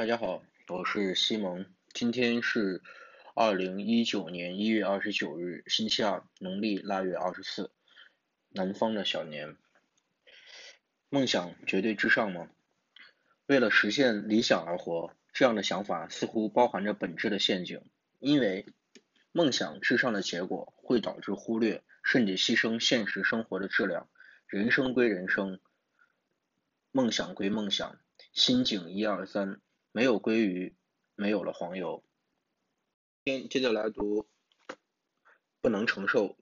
大家好，我是西蒙，今天是二零一九年一月二十九日，星期二，农历腊月二十四，南方的小年。梦想绝对至上吗？为了实现理想而活，这样的想法似乎包含着本质的陷阱，因为梦想至上的结果会导致忽略甚至牺牲现实生活的质量。人生归人生，梦想归梦想，心境一二三。没有鲑鱼，没有了黄油。天接着来读不能承受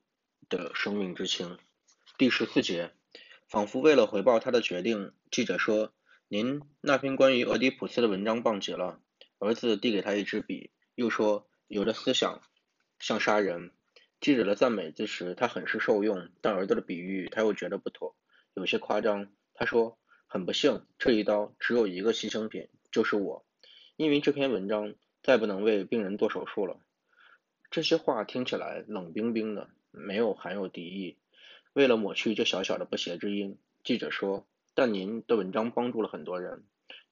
的生命之轻。第十四节，仿佛为了回报他的决定，记者说：“您那篇关于俄狄浦斯的文章棒极了。”儿子递给他一支笔，又说：“有的思想像杀人。”记者的赞美之时，他很是受用，但儿子的比喻他又觉得不妥，有些夸张。他说：“很不幸，这一刀只有一个牺牲品。”就是我，因为这篇文章再不能为病人做手术了。这些话听起来冷冰冰的，没有含有敌意。为了抹去这小小的不谐之音，记者说：“但您的文章帮助了很多人。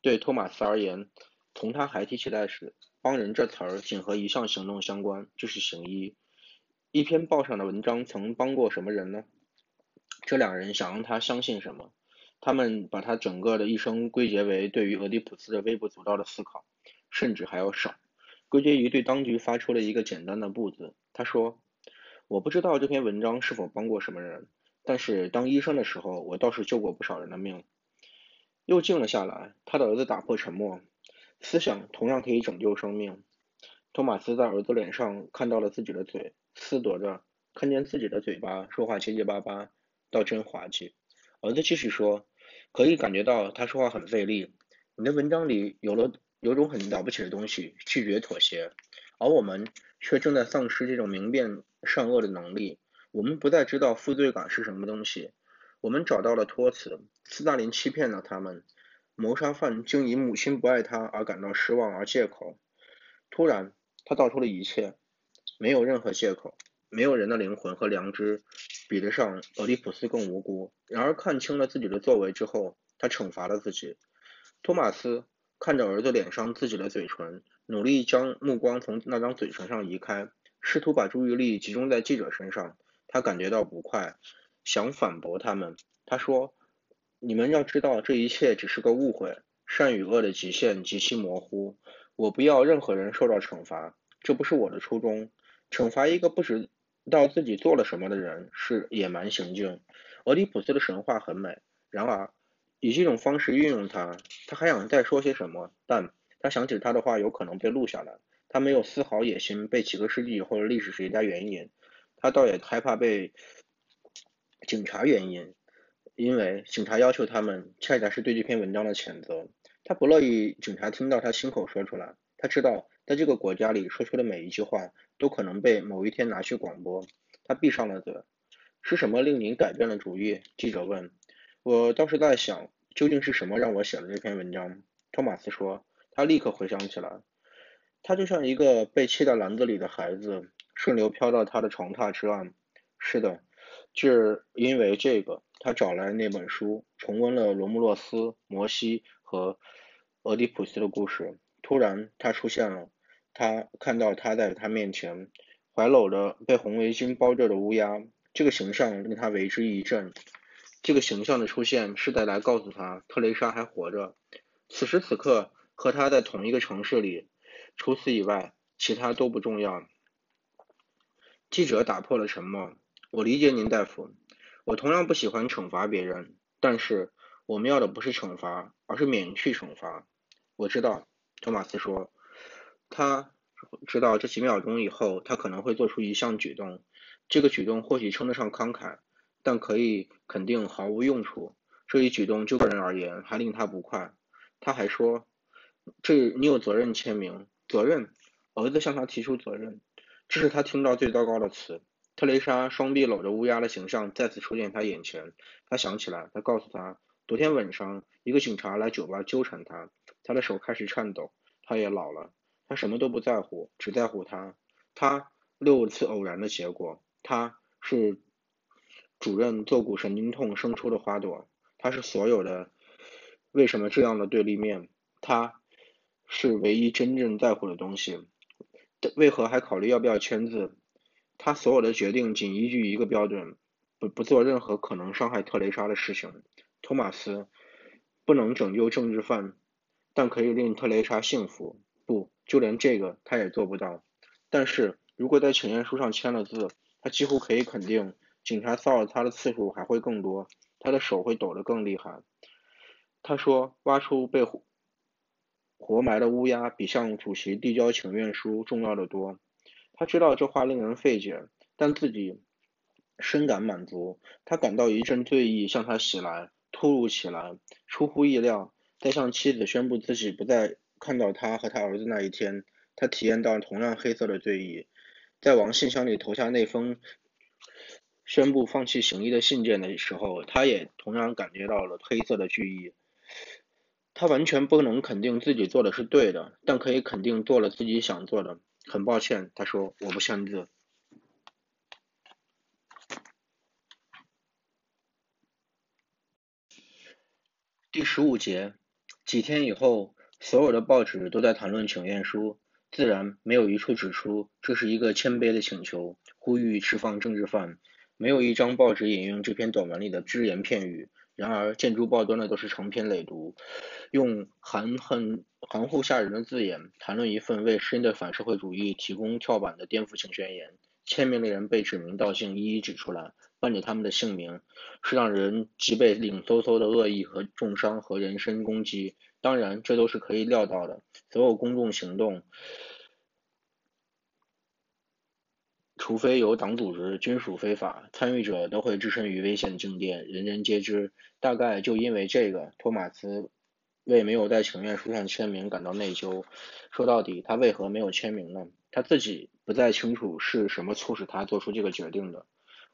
对托马斯而言，从他还提起代时，帮人这词儿仅和一项行动相关，就是行医。一篇报上的文章曾帮过什么人呢？这两人想让他相信什么？”他们把他整个的一生归结为对于俄狄浦斯的微不足道的思考，甚至还要少，归结于对当局发出了一个简单的“不”字。他说：“我不知道这篇文章是否帮过什么人，但是当医生的时候，我倒是救过不少人的命。”又静了下来，他的儿子打破沉默：“思想同样可以拯救生命。”托马斯在儿子脸上看到了自己的嘴，思夺着，看见自己的嘴巴说话结结巴巴，倒真滑稽。儿子继续说：“可以感觉到他说话很费力。你的文章里有了有种很了不起的东西，拒绝妥协，而我们却正在丧失这种明辨善恶的能力。我们不再知道负罪感是什么东西。我们找到了托词，斯大林欺骗了他们，谋杀犯竟以母亲不爱他而感到失望而借口。突然，他道出了一切，没有任何借口。”没有人的灵魂和良知比得上俄狄浦斯更无辜。然而看清了自己的作为之后，他惩罚了自己。托马斯看着儿子脸上自己的嘴唇，努力将目光从那张嘴唇上移开，试图把注意力集中在记者身上。他感觉到不快，想反驳他们。他说：“你们要知道，这一切只是个误会。善与恶的极限极其模糊。我不要任何人受到惩罚，这不是我的初衷。惩罚一个不知。”道自己做了什么的人是野蛮行径。俄狄浦斯的神话很美，然而以这种方式运用它，他还想再说些什么，但他想起他的话有可能被录下来。他没有丝毫野心被几个世纪或者历史学家援引，他倒也害怕被警察援引，因为警察要求他们恰恰是对这篇文章的谴责。他不乐意警察听到他亲口说出来。他知道，在这个国家里说出的每一句话。都可能被某一天拿去广播。他闭上了嘴。是什么令您改变了主意？记者问。我倒是在想，究竟是什么让我写了这篇文章？托马斯说。他立刻回想起来。他就像一个被砌在篮子里的孩子，顺流飘到他的床榻之岸。是的，就是因为这个，他找来那本书，重温了罗穆洛斯、摩西和俄狄浦斯的故事。突然，他出现了。他看到他在他面前怀搂着被红围巾包着的乌鸦，这个形象令他为之一振。这个形象的出现是在来告诉他，特蕾莎还活着，此时此刻和他在同一个城市里。除此以外，其他都不重要。记者打破了沉默。我理解您，大夫。我同样不喜欢惩罚别人，但是我们要的不是惩罚，而是免去惩罚。我知道，托马斯说。他知道这几秒钟以后，他可能会做出一项举动。这个举动或许称得上慷慨，但可以肯定毫无用处。这一举动就个人而言还令他不快。他还说：“这你有责任签名。”责任？儿子向他提出责任，这是他听到最糟糕的词。特蕾莎双臂搂着乌鸦的形象再次出现他眼前。他想起来，他告诉他，昨天晚上一个警察来酒吧纠缠他，他的手开始颤抖。他也老了。他什么都不在乎，只在乎他。他六次偶然的结果。他是主任坐骨神经痛生出的花朵。他是所有的为什么这样的对立面。他是唯一真正在乎的东西。为何还考虑要不要签字？他所有的决定仅依据一个标准：不不做任何可能伤害特蕾莎的事情。托马斯不能拯救政治犯，但可以令特蕾莎幸福。不，就连这个他也做不到。但是如果在请愿书上签了字，他几乎可以肯定，警察骚扰他的次数还会更多，他的手会抖得更厉害。他说：“挖出被活埋的乌鸦，比向主席递交请愿书重要的多。”他知道这话令人费解，但自己深感满足。他感到一阵醉意向他袭来，突如其来，出乎意料。在向妻子宣布自己不再看到他和他儿子那一天，他体验到同样黑色的醉意。在往信箱里投下那封宣布放弃行医的信件的时候，他也同样感觉到了黑色的惧意。他完全不能肯定自己做的是对的，但可以肯定做了自己想做的。很抱歉，他说：“我不签字。”第十五节，几天以后，所有的报纸都在谈论请愿书，自然没有一处指出这是一个谦卑的请求，呼吁释放政治犯。没有一张报纸引用这篇短文里的只言片语。然而，建筑报端的都是长篇累牍，用含恨、含糊吓人的字眼谈论一份为新的反社会主义提供跳板的颠覆性宣言。签名的人被指名道姓，一一指出来，伴着他们的姓名，是让人脊背冷飕飕的恶意和重伤和人身攻击。当然，这都是可以料到的。所有公众行动。除非有党组织，均属非法，参与者都会置身于危险境地，人人皆知。大概就因为这个，托马斯为没有在请愿书上签名感到内疚。说到底，他为何没有签名呢？他自己不再清楚是什么促使他做出这个决定的。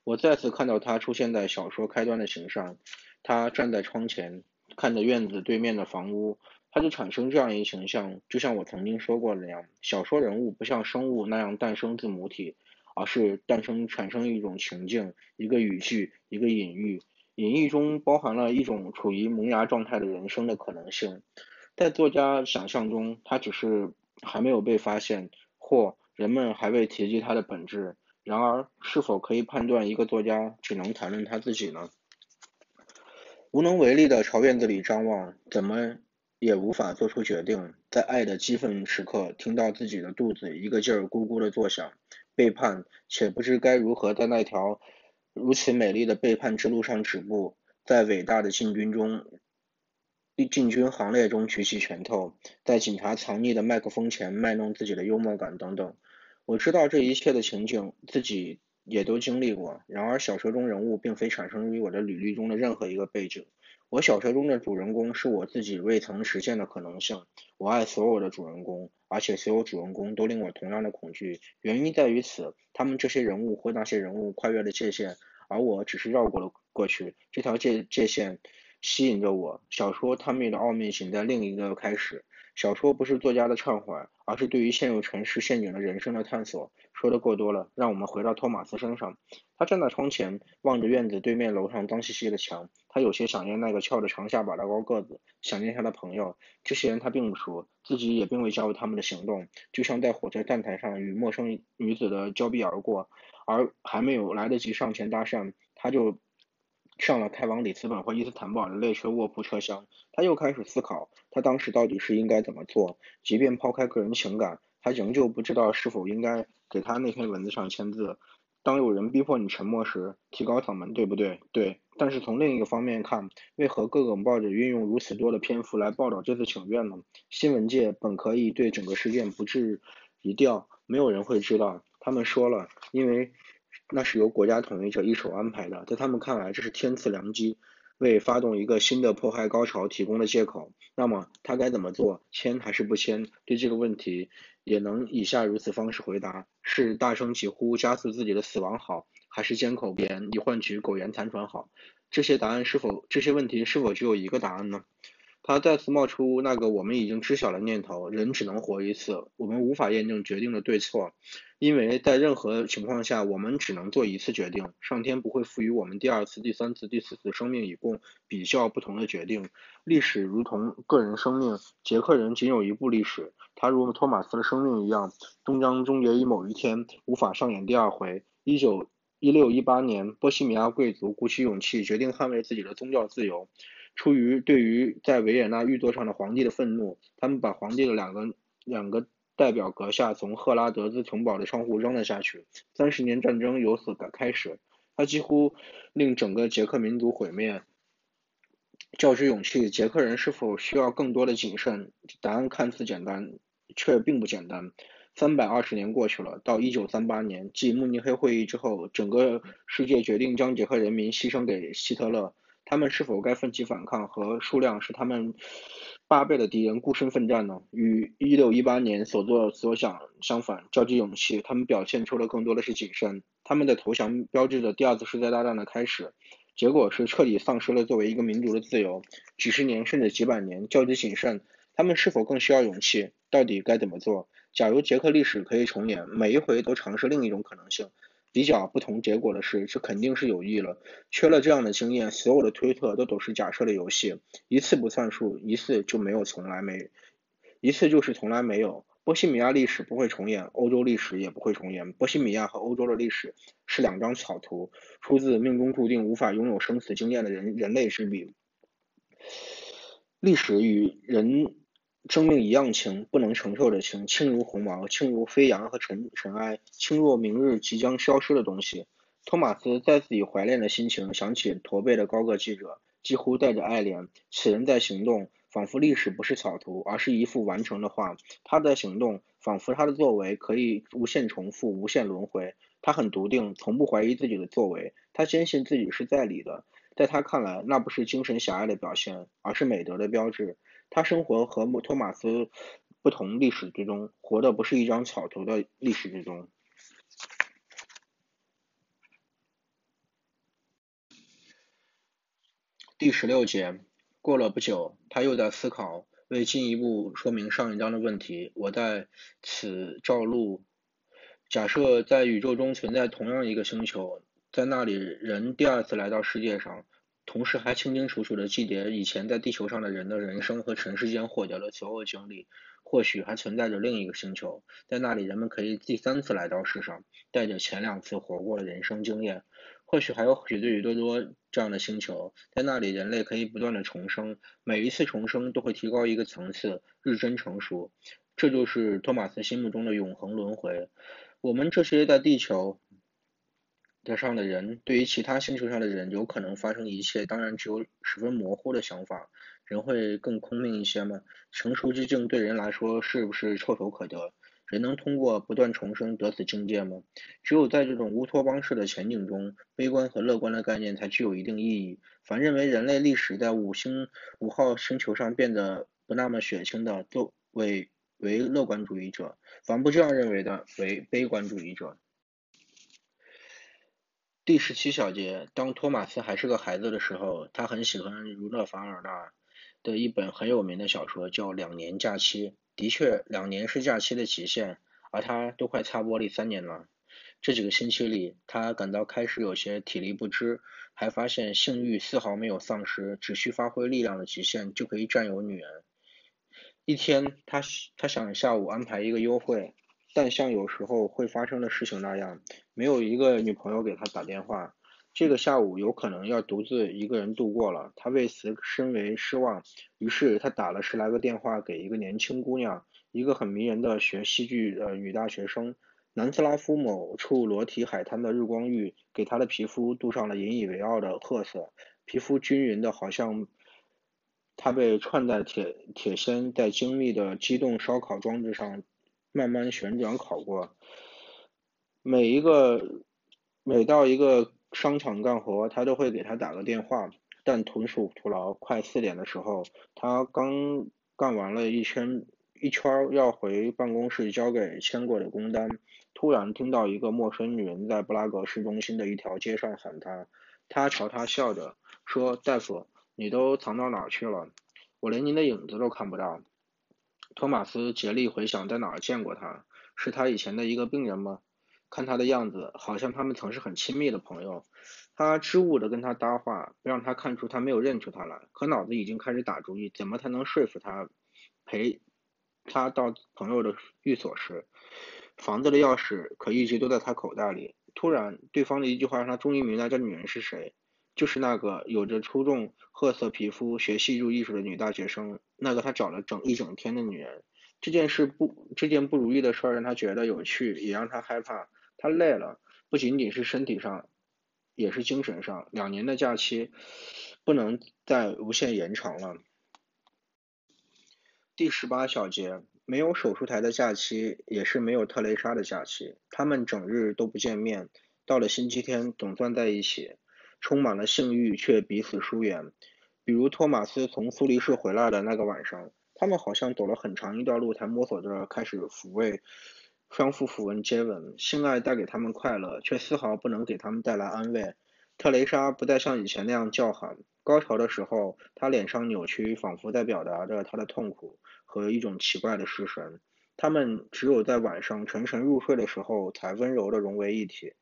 我再次看到他出现在小说开端的形象，他站在窗前，看着院子对面的房屋，他就产生这样一形象，就像我曾经说过的那样，小说人物不像生物那样诞生自母体。而是诞生、产生一种情境、一个语句、一个隐喻，隐喻中包含了一种处于萌芽状态的人生的可能性。在作家想象中，他只是还没有被发现，或人们还未提及他的本质。然而，是否可以判断一个作家只能谈论他自己呢？无能为力的朝院子里张望，怎么也无法做出决定。在爱的激愤时刻，听到自己的肚子一个劲儿咕咕的作响。背叛，且不知该如何在那条如此美丽的背叛之路上止步，在伟大的进军中，进军行列中举起拳头，在警察藏匿的麦克风前卖弄自己的幽默感等等。我知道这一切的情景，自己也都经历过。然而，小说中人物并非产生于我的履历中的任何一个背景。我小说中的主人公是我自己未曾实现的可能性。我爱所有的主人公，而且所有主人公都令我同样的恐惧。原因在于此：他们这些人物或那些人物跨越了界限，而我只是绕过了过去。这条界界限吸引着我。小说探秘的奥秘仅在另一个开始。小说不是作家的畅怀，而是对于陷入城市陷阱的人生的探索。说的过多了，让我们回到托马斯身上。他站在窗前，望着院子对面楼上脏兮兮的墙。他有些想念那个翘着长下巴的高个子，想念他的朋友。这些人他并不熟，自己也并未加入他们的行动。就像在火车站台上与陌生女子的交臂而过，而还没有来得及上前搭讪，他就。上了开往里斯本或伊斯坦布尔的列车卧铺车厢，他又开始思考，他当时到底是应该怎么做。即便抛开个人情感，他仍旧不知道是否应该给他那篇文字上签字。当有人逼迫你沉默时，提高嗓门，对不对？对。但是从另一个方面看，为何各种报纸运用如此多的篇幅来报道这次请愿呢？新闻界本可以对整个事件不置一调，没有人会知道。他们说了，因为。那是由国家统一者一手安排的，在他们看来，这是天赐良机，为发动一个新的迫害高潮提供了借口。那么他该怎么做？签还是不签？对这个问题，也能以下如此方式回答：是大声疾呼加速自己的死亡好，还是缄口不言以换取苟延残喘好？这些答案是否？这些问题是否只有一个答案呢？他再次冒出那个我们已经知晓的念头：人只能活一次，我们无法验证决定的对错，因为在任何情况下，我们只能做一次决定。上天不会赋予我们第二次、第三次、第四次生命，以供比较不同的决定。历史如同个人生命，捷克人仅有一部历史，他如托马斯的生命一样，终将终结于某一天，无法上演第二回。一九一六一八年，波西米亚贵族鼓起勇气，决定捍卫自己的宗教自由。出于对于在维也纳玉座上的皇帝的愤怒，他们把皇帝的两个两个代表阁下从赫拉德兹城堡的窗户扔了下去。三十年战争由此开始，他几乎令整个捷克民族毁灭。较之勇气，捷克人是否需要更多的谨慎？答案看似简单，却并不简单。三百二十年过去了，到一九三八年，继慕尼黑会议之后，整个世界决定将捷克人民牺牲给希特勒。他们是否该奋起反抗？和数量是他们八倍的敌人孤身奋战呢？与一六一八年所做所想相反，较之勇气，他们表现出了更多的是谨慎。他们的投降标志着第二次世界大战的开始，结果是彻底丧失了作为一个民族的自由。几十年甚至几百年，较之谨慎，他们是否更需要勇气？到底该怎么做？假如捷克历史可以重演，每一回都尝试另一种可能性。比较不同结果的是，这肯定是有益了。缺了这样的经验，所有的推测都都是假设的游戏，一次不算数，一次就没有从来没，一次就是从来没有。波西米亚历史不会重演，欧洲历史也不会重演。波西米亚和欧洲的历史是两张草图，出自命中注定无法拥有生死经验的人人类之笔。历史与人。生命一样轻，不能承受的轻，轻如鸿毛，轻如飞扬和尘尘埃，轻若明日即将消失的东西。托马斯在自己怀恋的心情想起驼背的高个记者，几乎带着爱怜。此人在行动，仿佛历史不是草图，而是一幅完成的画。他的行动，仿佛他的作为可以无限重复、无限轮回。他很笃定，从不怀疑自己的作为。他坚信自己是在理的。在他看来，那不是精神狭隘的表现，而是美德的标志。他生活和托马斯不同历史之中，活的不是一张草图的历史之中。第十六节，过了不久，他又在思考，为进一步说明上一章的问题，我在此照录：假设在宇宙中存在同样一个星球，在那里人第二次来到世界上。同时还清清楚楚地记得以前在地球上的人的人生和尘世间获得的所有经历。或许还存在着另一个星球，在那里人们可以第三次来到世上，带着前两次活过的人生经验。或许还有许多许多多这样的星球，在那里人类可以不断的重生，每一次重生都会提高一个层次，日臻成熟。这就是托马斯心目中的永恒轮回。我们这些在地球。的上的人对于其他星球上的人有可能发生一切，当然只有十分模糊的想法。人会更聪明一些吗？成熟之境对人来说是不是唾手可得？人能通过不断重生得此境界吗？只有在这种乌托邦式的前景中，悲观和乐观的概念才具有一定意义。凡认为人类历史在五星五号星球上变得不那么血腥的，都为为乐观主义者；凡不这样认为的，为悲观主义者。第十七小节，当托马斯还是个孩子的时候，他很喜欢儒勒·凡尔纳的一本很有名的小说，叫《两年假期》。的确，两年是假期的极限，而他都快擦玻璃三年了。这几个星期里，他感到开始有些体力不支，还发现性欲丝毫没有丧失，只需发挥力量的极限就可以占有女人。一天，他他想下午安排一个幽会。但像有时候会发生的事情那样，没有一个女朋友给他打电话。这个下午有可能要独自一个人度过了，他为此深为失望。于是他打了十来个电话给一个年轻姑娘，一个很迷人的学戏剧的女大学生。南斯拉夫某处裸体海滩的日光浴给她的皮肤镀上了引以为傲的褐色，皮肤均匀的好像她被串在铁铁锨在精密的机动烧烤装置上。慢慢旋转烤过，每一个每到一个商场干活，他都会给他打个电话，但纯属徒劳。快四点的时候，他刚干完了一圈一圈要回办公室交给签过的工单，突然听到一个陌生女人在布拉格市中心的一条街上喊他，他朝他笑着说：“大夫，你都藏到哪去了？”我连您的影子都看不到。托马斯竭力回想在哪儿见过他，是他以前的一个病人吗？看他的样子，好像他们曾是很亲密的朋友。他支吾的跟他搭话，不让他看出他没有认出他来，可脑子已经开始打主意，怎么才能说服他陪他到朋友的寓所时，房子的钥匙可一直都在他口袋里。突然，对方的一句话让他终于明白这女人是谁，就是那个有着出众褐色皮肤、学戏剧艺术的女大学生，那个他找了整一整天的女人。这件事不，这件不如意的事让他觉得有趣，也让他害怕。他累了，不仅仅是身体上，也是精神上。两年的假期不能再无限延长了。第十八小节，没有手术台的假期，也是没有特蕾莎的假期。他们整日都不见面，到了星期天总算在一起，充满了性欲却彼此疏远。比如托马斯从苏黎世回来的那个晚上，他们好像走了很长一段路才摸索着开始抚慰。双复抚吻接吻，性爱带给他们快乐，却丝毫不能给他们带来安慰。特蕾莎不再像以前那样叫喊，高潮的时候，她脸上扭曲，仿佛在表达着她的痛苦和一种奇怪的失神。他们只有在晚上沉沉入睡的时候，才温柔的融为一体。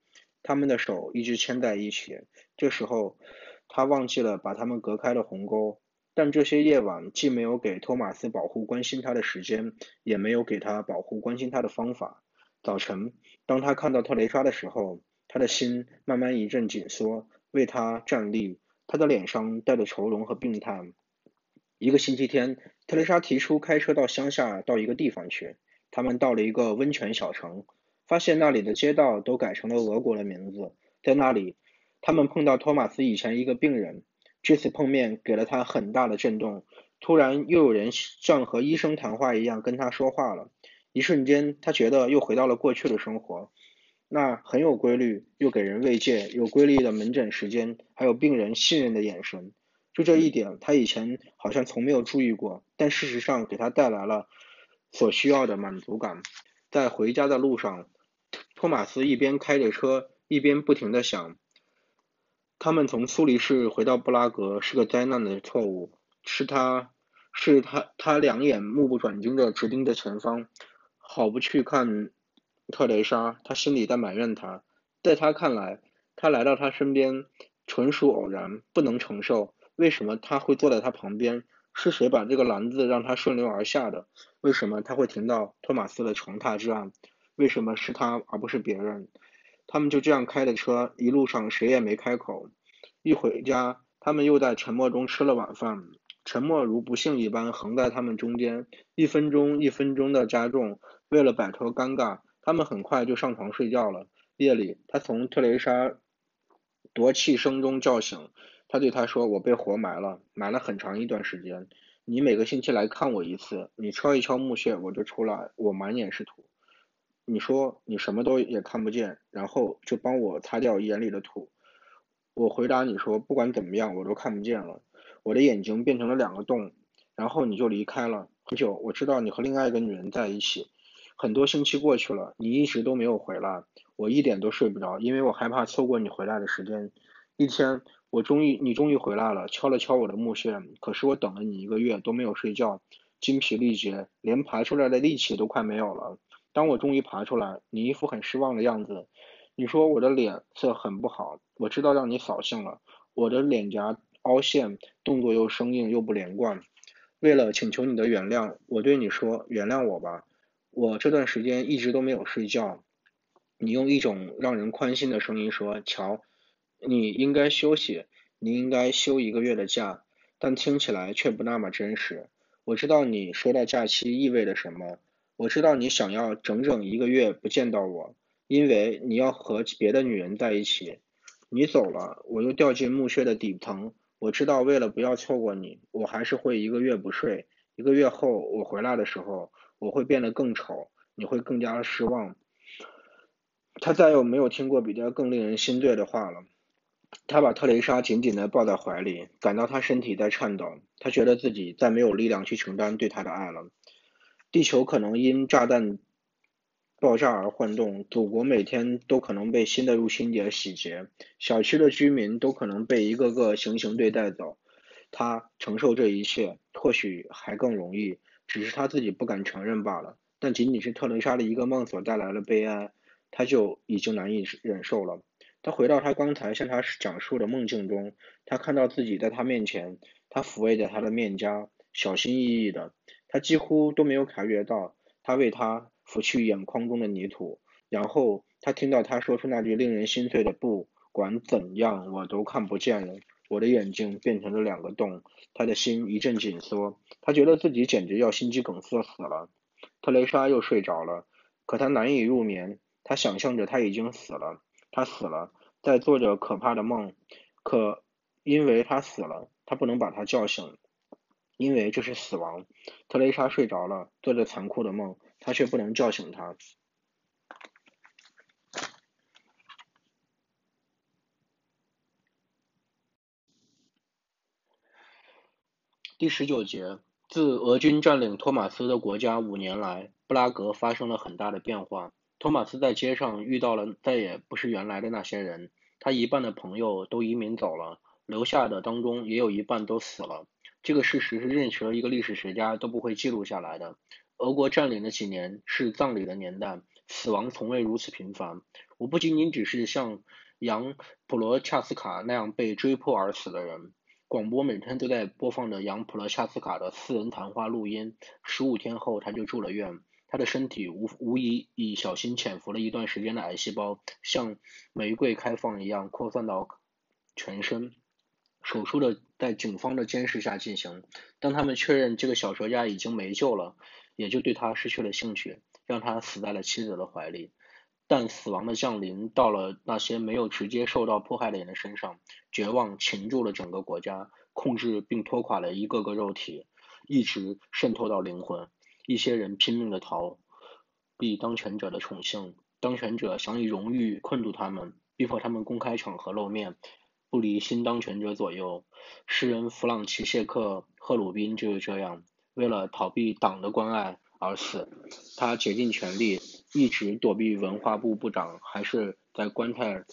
他们的手一直牵在一起，这时候，他忘记了把他们隔开的鸿沟。但这些夜晚既没有给托马斯保护关心他的时间，也没有给他保护关心他的方法。早晨，当他看到特蕾莎的时候，他的心慢慢一阵紧缩，为他站立。他的脸上带着愁容和病态。一个星期天，特蕾莎提出开车到乡下到一个地方去。他们到了一个温泉小城，发现那里的街道都改成了俄国的名字。在那里，他们碰到托马斯以前一个病人。这次碰面给了他很大的震动。突然，又有人像和医生谈话一样跟他说话了。一瞬间，他觉得又回到了过去的生活，那很有规律，又给人慰藉，有规律的门诊时间，还有病人信任的眼神。就这一点，他以前好像从没有注意过，但事实上给他带来了所需要的满足感。在回家的路上，托马斯一边开着车，一边不停地想。他们从苏黎世回到布拉格是个灾难的错误，是他，是他，他两眼目不转睛地直盯着前方，好不去看特蕾莎。他心里在埋怨他，在他看来，他来到他身边纯属偶然，不能承受。为什么他会坐在他旁边？是谁把这个篮子让他顺流而下的？为什么他会停到托马斯的床榻之岸？为什么是他而不是别人？他们就这样开着车，一路上谁也没开口。一回家，他们又在沉默中吃了晚饭。沉默如不幸一般横在他们中间，一分钟一分钟的加重。为了摆脱尴尬，他们很快就上床睡觉了。夜里，他从特蕾莎夺气声中叫醒。他对她说：“我被活埋了，埋了很长一段时间。你每个星期来看我一次，你敲一敲墓穴，我就出来，我满眼是土。”你说你什么都也看不见，然后就帮我擦掉眼里的土。我回答你说，不管怎么样，我都看不见了，我的眼睛变成了两个洞。然后你就离开了。很久，我知道你和另外一个女人在一起。很多星期过去了，你一直都没有回来，我一点都睡不着，因为我害怕错过你回来的时间。一天，我终于你终于回来了，敲了敲我的墓穴。可是我等了你一个月都没有睡觉，精疲力竭，连爬出来的力气都快没有了。当我终于爬出来，你一副很失望的样子。你说我的脸色很不好，我知道让你扫兴了。我的脸颊凹陷，动作又生硬又不连贯。为了请求你的原谅，我对你说，原谅我吧。我这段时间一直都没有睡觉。你用一种让人宽心的声音说：“瞧，你应该休息，你应该休一个月的假。”但听起来却不那么真实。我知道你说到假期意味着什么。我知道你想要整整一个月不见到我，因为你要和别的女人在一起。你走了，我又掉进墓穴的底层。我知道，为了不要错过你，我还是会一个月不睡。一个月后我回来的时候，我会变得更丑，你会更加失望。他再也没有听过比这更令人心醉的话了。他把特蕾莎紧紧地抱在怀里，感到她身体在颤抖。他觉得自己再没有力量去承担对她的爱了。地球可能因炸弹爆炸而晃动，祖国每天都可能被新的入侵者洗劫，小区的居民都可能被一个个行刑队带走。他承受这一切，或许还更容易，只是他自己不敢承认罢了。但仅仅是特蕾莎的一个梦所带来的悲哀，他就已经难以忍受了。他回到他刚才向他讲述的梦境中，他看到自己在他面前，他抚慰着他的面颊，小心翼翼的，他几乎都没有察觉到他为他拂去眼眶中的泥土。然后他听到他说出那句令人心碎的“不管怎样，我都看不见了”。我的眼睛变成了两个洞，他的心一阵紧缩，他觉得自己简直要心肌梗塞死了。特蕾莎又睡着了，可她难以入眠。她想象着他已经死了，他死了，在做着可怕的梦。可因为他死了，他不能把他叫醒，因为这是死亡。特蕾莎睡着了，做着残酷的梦，他却不能叫醒他。第十九节，自俄军占领托马斯的国家五年来，布拉格发生了很大的变化。托马斯在街上遇到了再也不是原来的那些人，他一半的朋友都移民走了，留下的当中也有一半都死了。这个事实是任何一个历史学家都不会记录下来的。俄国占领的几年是葬礼的年代，死亡从未如此频繁。我不仅仅只是像杨普罗恰斯卡那样被追迫而死的人。广播每天都在播放着杨普罗恰斯卡的私人谈话录音。十五天后，他就住了院。他的身体无无疑已小心潜伏了一段时间的癌细胞，像玫瑰开放一样扩散到全身。手术的在警方的监视下进行。当他们确认这个小说家已经没救了，也就对他失去了兴趣，让他死在了妻子的怀里。但死亡的降临到了那些没有直接受到迫害的人的身上，绝望擒住了整个国家，控制并拖垮了一个个肉体，一直渗透到灵魂。一些人拼命的逃避当权者的宠幸，当权者想以荣誉困住他们，逼迫他们公开场合露面，不离新当权者左右。诗人弗朗齐谢克·赫鲁宾就是这样，为了逃避党的关爱。而死，他竭尽全力，一直躲避文化部部长，还是在棺材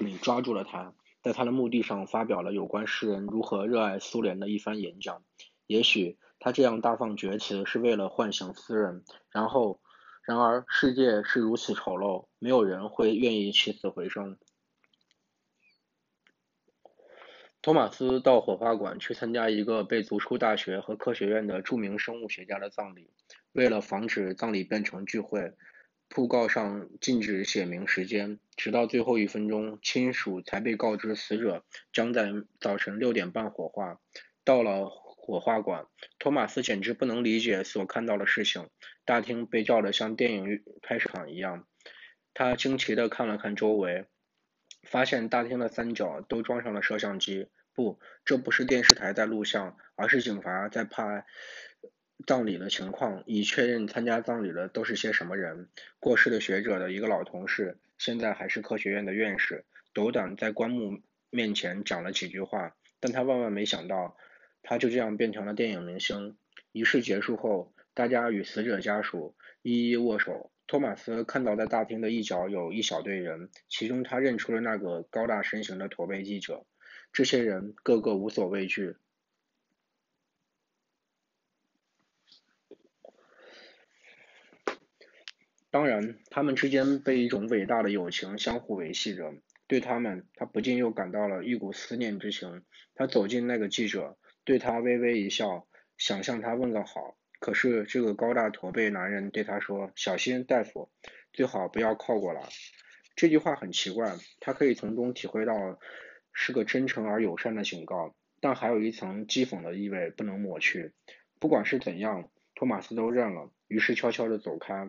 里抓住了他，在他的墓地上发表了有关诗人如何热爱苏联的一番演讲。也许他这样大放厥词是为了唤醒私人，然后，然而世界是如此丑陋，没有人会愿意起死回生。托马斯到火化馆去参加一个被逐出大学和科学院的著名生物学家的葬礼。为了防止葬礼变成聚会，讣告上禁止写明时间，直到最后一分钟，亲属才被告知死者将在早晨六点半火化。到了火化馆，托马斯简直不能理解所看到的事情。大厅被照得像电影拍摄场一样。他惊奇地看了看周围，发现大厅的三角都装上了摄像机。不，这不是电视台在录像，而是警察在拍葬礼的情况，以确认参加葬礼的都是些什么人。过世的学者的一个老同事，现在还是科学院的院士，斗胆在棺木面前讲了几句话，但他万万没想到，他就这样变成了电影明星。仪式结束后，大家与死者家属一一握手。托马斯看到在大厅的一角有一小队人，其中他认出了那个高大身形的驼背记者。这些人个个无所畏惧，当然，他们之间被一种伟大的友情相互维系着。对他们，他不禁又感到了一股思念之情。他走进那个记者，对他微微一笑，想向他问个好。可是，这个高大驼背男人对他说：“小心，大夫，最好不要靠过来。”这句话很奇怪，他可以从中体会到。是个真诚而友善的警告，但还有一层讥讽的意味不能抹去。不管是怎样，托马斯都认了，于是悄悄地走开。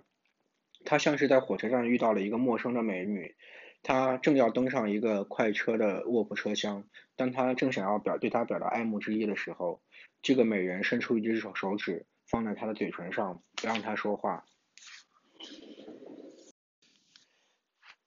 他像是在火车站遇到了一个陌生的美女，他正要登上一个快车的卧铺车厢，当他正想要表对她表达爱慕之意的时候，这个美人伸出一只手手指放在他的嘴唇上，不让他说话。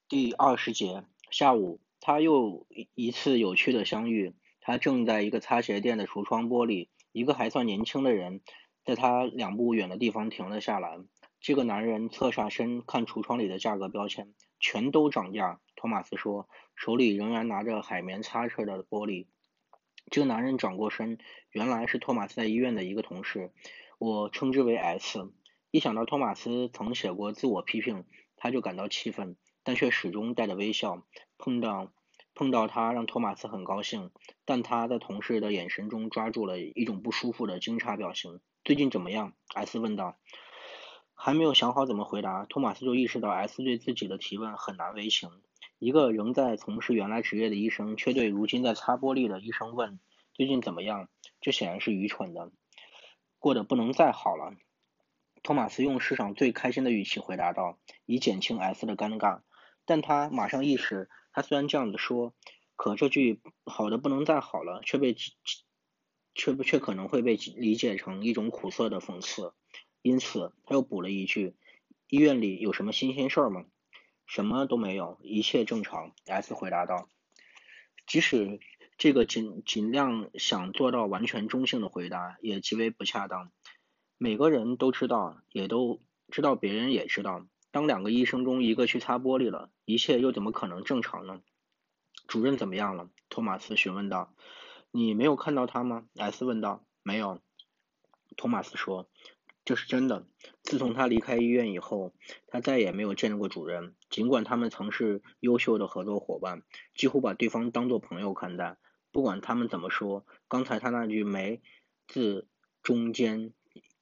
第二十节下午。他又一次有趣的相遇。他正在一个擦鞋店的橱窗玻璃，一个还算年轻的人在他两步远的地方停了下来。这个男人侧下身看橱窗里的价格标签，全都涨价。托马斯说，手里仍然拿着海绵擦车的玻璃。这个男人转过身，原来是托马斯在医院的一个同事，我称之为 S。一想到托马斯曾写过自我批评，他就感到气愤，但却始终带着微笑。碰到碰到他让托马斯很高兴，但他在同事的眼神中抓住了一种不舒服的惊诧表情。最近怎么样？S 问道。还没有想好怎么回答，托马斯就意识到 S 对自己的提问很难为情。一个仍在从事原来职业的医生，却对如今在擦玻璃的医生问最近怎么样，这显然是愚蠢的。过得不能再好了。托马斯用世上最开心的语气回答道，以减轻 S 的尴尬。但他马上意识，他虽然这样子说，可这句“好的不能再好了”却被却却可能会被理解成一种苦涩的讽刺。因此，他又补了一句：“医院里有什么新鲜事儿吗？”“什么都没有，一切正常。”S 回答道。即使这个尽尽量想做到完全中性的回答，也极为不恰当。每个人都知道，也都知道，别人也知道。当两个医生中一个去擦玻璃了，一切又怎么可能正常呢？主任怎么样了？托马斯询问道。你没有看到他吗？S 问道。没有。托马斯说。这是真的。自从他离开医院以后，他再也没有见过主任。尽管他们曾是优秀的合作伙伴，几乎把对方当作朋友看待。不管他们怎么说，刚才他那句“没”字中间。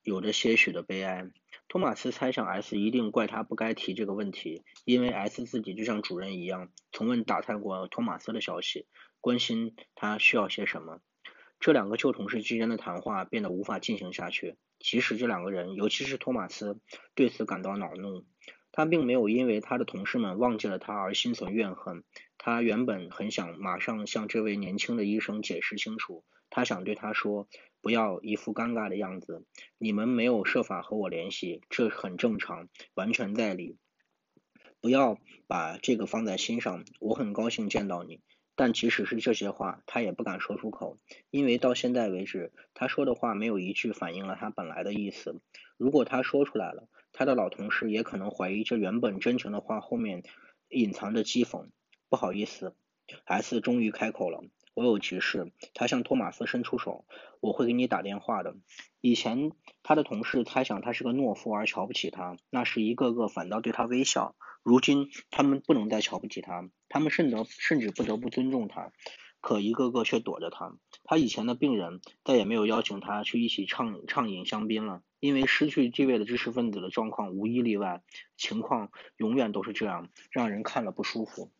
有着些许的悲哀。托马斯猜想 S 一定怪他不该提这个问题，因为 S 自己就像主人一样，从未打探过托马斯的消息，关心他需要些什么。这两个旧同事之间的谈话变得无法进行下去，即使这两个人，尤其是托马斯，对此感到恼怒。他并没有因为他的同事们忘记了他而心存怨恨。他原本很想马上向这位年轻的医生解释清楚，他想对他说。不要一副尴尬的样子。你们没有设法和我联系，这很正常，完全在理。不要把这个放在心上。我很高兴见到你。但即使是这些话，他也不敢说出口，因为到现在为止，他说的话没有一句反映了他本来的意思。如果他说出来了，他的老同事也可能怀疑这原本真诚的话后面隐藏着讥讽。不好意思，S 终于开口了。我有急事，他向托马斯伸出手。我会给你打电话的。以前他的同事猜想他是个懦夫而瞧不起他，那时一个个反倒对他微笑。如今他们不能再瞧不起他，他们甚得甚至不得不尊重他，可一个个却躲着他。他以前的病人再也没有邀请他去一起畅畅饮香槟了，因为失去地位的知识分子的状况无一例外，情况永远都是这样，让人看了不舒服。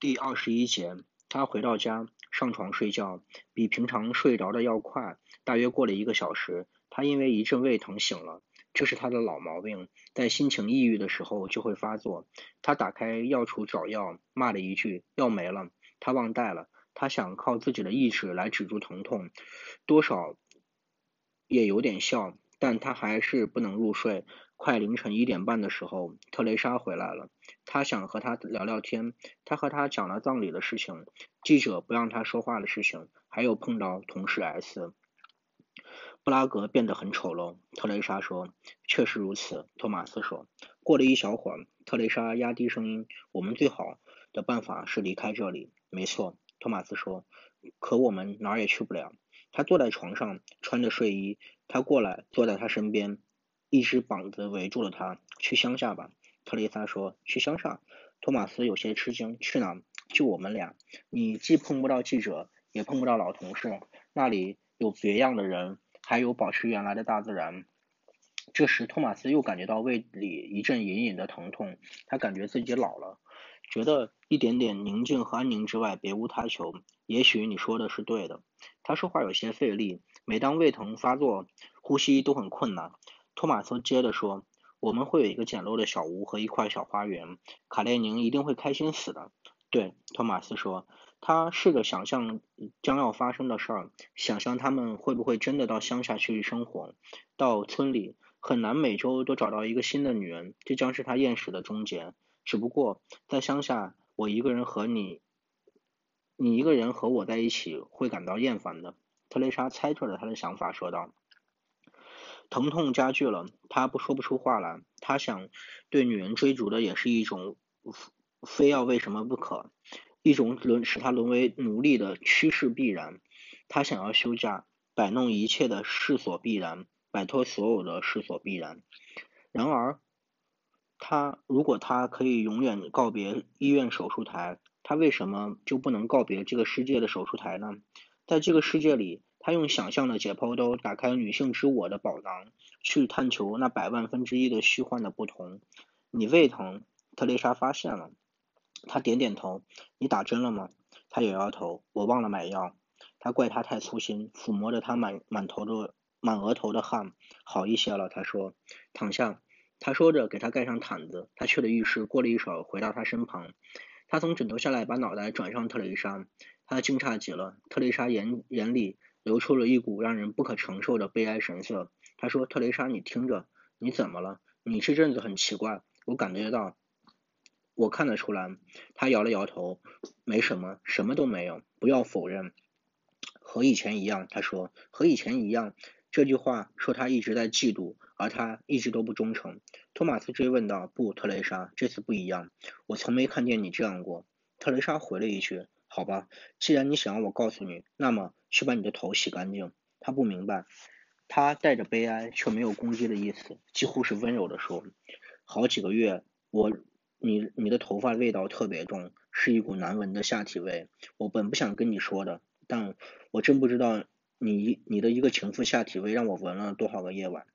第二十一节，他回到家，上床睡觉，比平常睡着的要快。大约过了一个小时，他因为一阵胃疼醒了，这是他的老毛病，在心情抑郁的时候就会发作。他打开药橱找药，骂了一句：“药没了。”他忘带了。他想靠自己的意志来止住疼痛，多少也有点效，但他还是不能入睡。快凌晨一点半的时候，特蕾莎回来了。他想和他聊聊天。他和他讲了葬礼的事情，记者不让他说话的事情，还有碰到同事 S。布拉格变得很丑陋，特蕾莎说。确实如此，托马斯说。过了一小会儿，特蕾莎压低声音：“我们最好的办法是离开这里。”没错，托马斯说。可我们哪儿也去不了。他坐在床上，穿着睡衣。他过来，坐在他身边。一只膀子围住了他。去乡下吧，特丽莎说。去乡下。托马斯有些吃惊。去哪？就我们俩。你既碰不到记者，也碰不到老同事。那里有别样的人，还有保持原来的大自然。这时，托马斯又感觉到胃里一阵隐隐的疼痛。他感觉自己老了，觉得一点点宁静和安宁之外别无他求。也许你说的是对的。他说话有些费力，每当胃疼发作，呼吸都很困难。托马斯接着说：“我们会有一个简陋的小屋和一块小花园，卡列宁一定会开心死的。”对，托马斯说，他试着想象将要发生的事儿，想象他们会不会真的到乡下去生活，到村里，很难每周都找到一个新的女人，这将是他厌世的终结。只不过在乡下，我一个人和你，你一个人和我在一起会感到厌烦的。特蕾莎猜测着他的想法，说道。疼痛加剧了，他不说不出话来。他想，对女人追逐的也是一种非要为什么不可，一种沦使他沦为奴隶的趋势必然。他想要休假，摆弄一切的势所必然，摆脱所有的势所必然。然而，他如果他可以永远告别医院手术台，他为什么就不能告别这个世界的手术台呢？在这个世界里，他用想象的解剖刀打开女性之我的宝囊，去探求那百万分之一的虚幻的不同。你胃疼，特蕾莎发现了。他点点头。你打针了吗？他摇摇头。我忘了买药。他怪他太粗心，抚摸着他满满头的满额头的汗。好一些了，他说。躺下。他说着，给他盖上毯子。他去了浴室，过了一会儿，回到他身旁。他从枕头下来，把脑袋转向特蕾莎。他惊诧极了。特蕾莎眼眼里流出了一股让人不可承受的悲哀神色。他说：“特蕾莎，你听着，你怎么了？你这阵子很奇怪。我感觉到。”我看得出来，他摇了摇头，没什么，什么都没有。不要否认，和以前一样。他说，和以前一样。这句话说他一直在嫉妒，而他一直都不忠诚。托马斯追问道：“不，特蕾莎，这次不一样。我从没看见你这样过。”特蕾莎回了一句：“好吧，既然你想让我告诉你，那么去把你的头洗干净。”他不明白，他带着悲哀却没有攻击的意思，几乎是温柔的说：“好几个月，我。”你你的头发味道特别重，是一股难闻的下体味。我本不想跟你说的，但我真不知道你你的一个情妇下体味让我闻了多少个夜晚。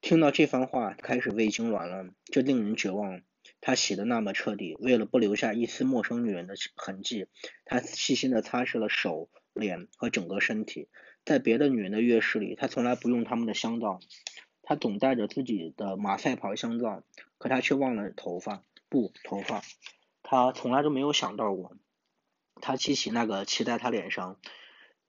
听到这番话，开始胃痉挛了，这令人绝望。他洗的那么彻底，为了不留下一丝陌生女人的痕迹，他细心的擦拭了手、脸和整个身体。在别的女人的浴室里，他从来不用他们的香皂，他总带着自己的马赛牌香皂，可他却忘了头发。不，头发，他从来都没有想到过。他记起那个骑在他脸上，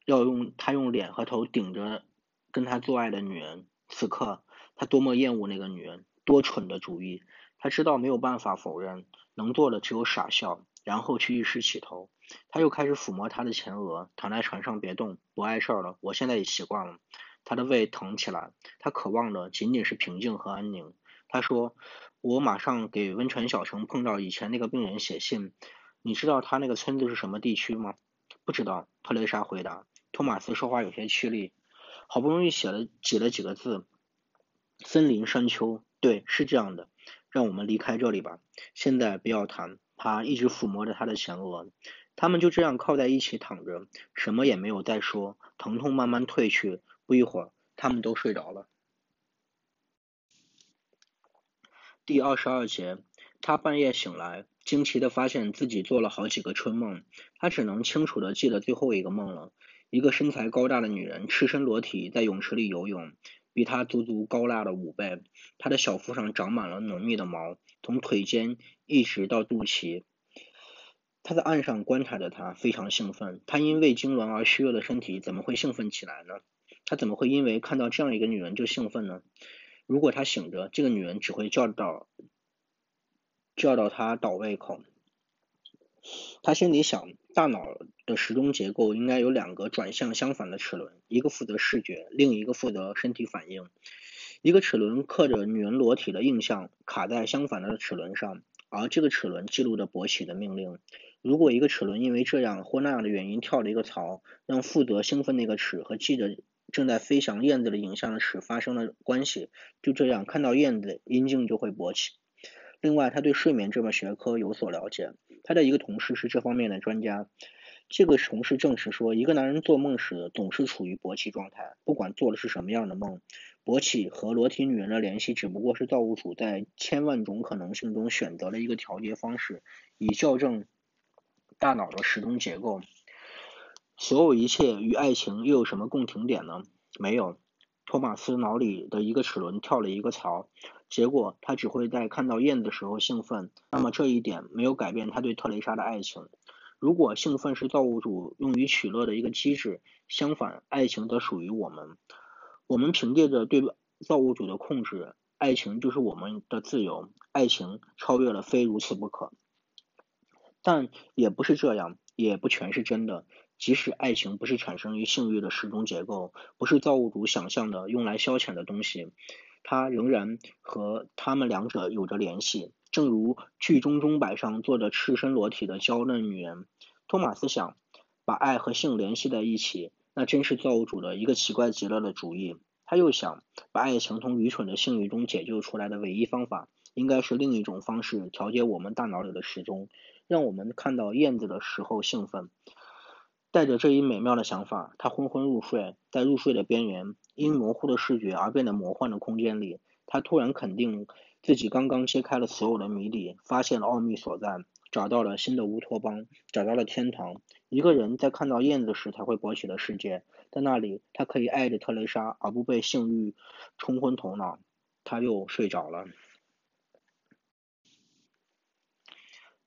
要用他用脸和头顶着跟他做爱的女人。此刻，他多么厌恶那个女人，多蠢的主意！他知道没有办法否认，能做的只有傻笑，然后去浴室洗头。他又开始抚摸她的前额，躺在床上别动，不碍事儿了。我现在也习惯了。他的胃疼起来，他渴望的仅仅是平静和安宁。他说。我马上给温泉小城碰到以前那个病人写信。你知道他那个村子是什么地区吗？不知道。特蕾莎回答。托马斯说话有些吃力，好不容易写了挤了几个字。森林山丘。对，是这样的。让我们离开这里吧。现在不要谈。他一直抚摸着他的前额。他们就这样靠在一起躺着，什么也没有再说。疼痛慢慢退去。不一会儿，他们都睡着了。第二十二节，他半夜醒来，惊奇的发现自己做了好几个春梦。他只能清楚的记得最后一个梦了：一个身材高大的女人赤身裸体在泳池里游泳，比他足足高大了五倍。她的小腹上长满了浓密的毛，从腿间一直到肚脐。他在岸上观察着她，非常兴奋。他因为痉挛而虚弱的身体怎么会兴奋起来呢？他怎么会因为看到这样一个女人就兴奋呢？如果他醒着，这个女人只会叫到叫到他倒胃口。他心里想，大脑的时钟结构应该有两个转向相反的齿轮，一个负责视觉，另一个负责身体反应。一个齿轮刻着女人裸体的印象，卡在相反的齿轮上，而这个齿轮记录着勃起的命令。如果一个齿轮因为这样或那样的原因跳了一个槽，让负责兴奋那个齿和记着。正在飞翔燕子的影像时发生了关系，就这样看到燕子，阴茎就会勃起。另外，他对睡眠这门学科有所了解，他的一个同事是这方面的专家。这个同事证实说，一个男人做梦时总是处于勃起状态，不管做的是什么样的梦。勃起和裸体女人的联系只不过是造物主在千万种可能性中选择了一个调节方式，以校正大脑的时钟结构。所有一切与爱情又有什么共同点呢？没有。托马斯脑里的一个齿轮跳了一个槽，结果他只会在看到燕子时候兴奋。那么这一点没有改变他对特蕾莎的爱情。如果兴奋是造物主用于取乐的一个机制，相反，爱情则属于我们。我们凭借着对造物主的控制，爱情就是我们的自由。爱情超越了非如此不可。但也不是这样，也不全是真的。即使爱情不是产生于性欲的时钟结构，不是造物主想象的用来消遣的东西，它仍然和他们两者有着联系。正如剧中钟摆上坐着赤身裸体的娇嫩女人，托马斯想，把爱和性联系在一起，那真是造物主的一个奇怪极了的主意。他又想，把爱情从愚蠢的性欲中解救出来的唯一方法，应该是另一种方式调节我们大脑里的时钟，让我们看到燕子的时候兴奋。带着这一美妙的想法，他昏昏入睡，在入睡的边缘，因模糊的视觉而变得魔幻的空间里，他突然肯定。自己刚刚揭开了所有的谜底，发现了奥秘所在，找到了新的乌托邦，找到了天堂。一个人在看到燕子时才会勃起的世界，在那里，他可以爱着特蕾莎，而不被性欲冲昏头脑。他又睡着了。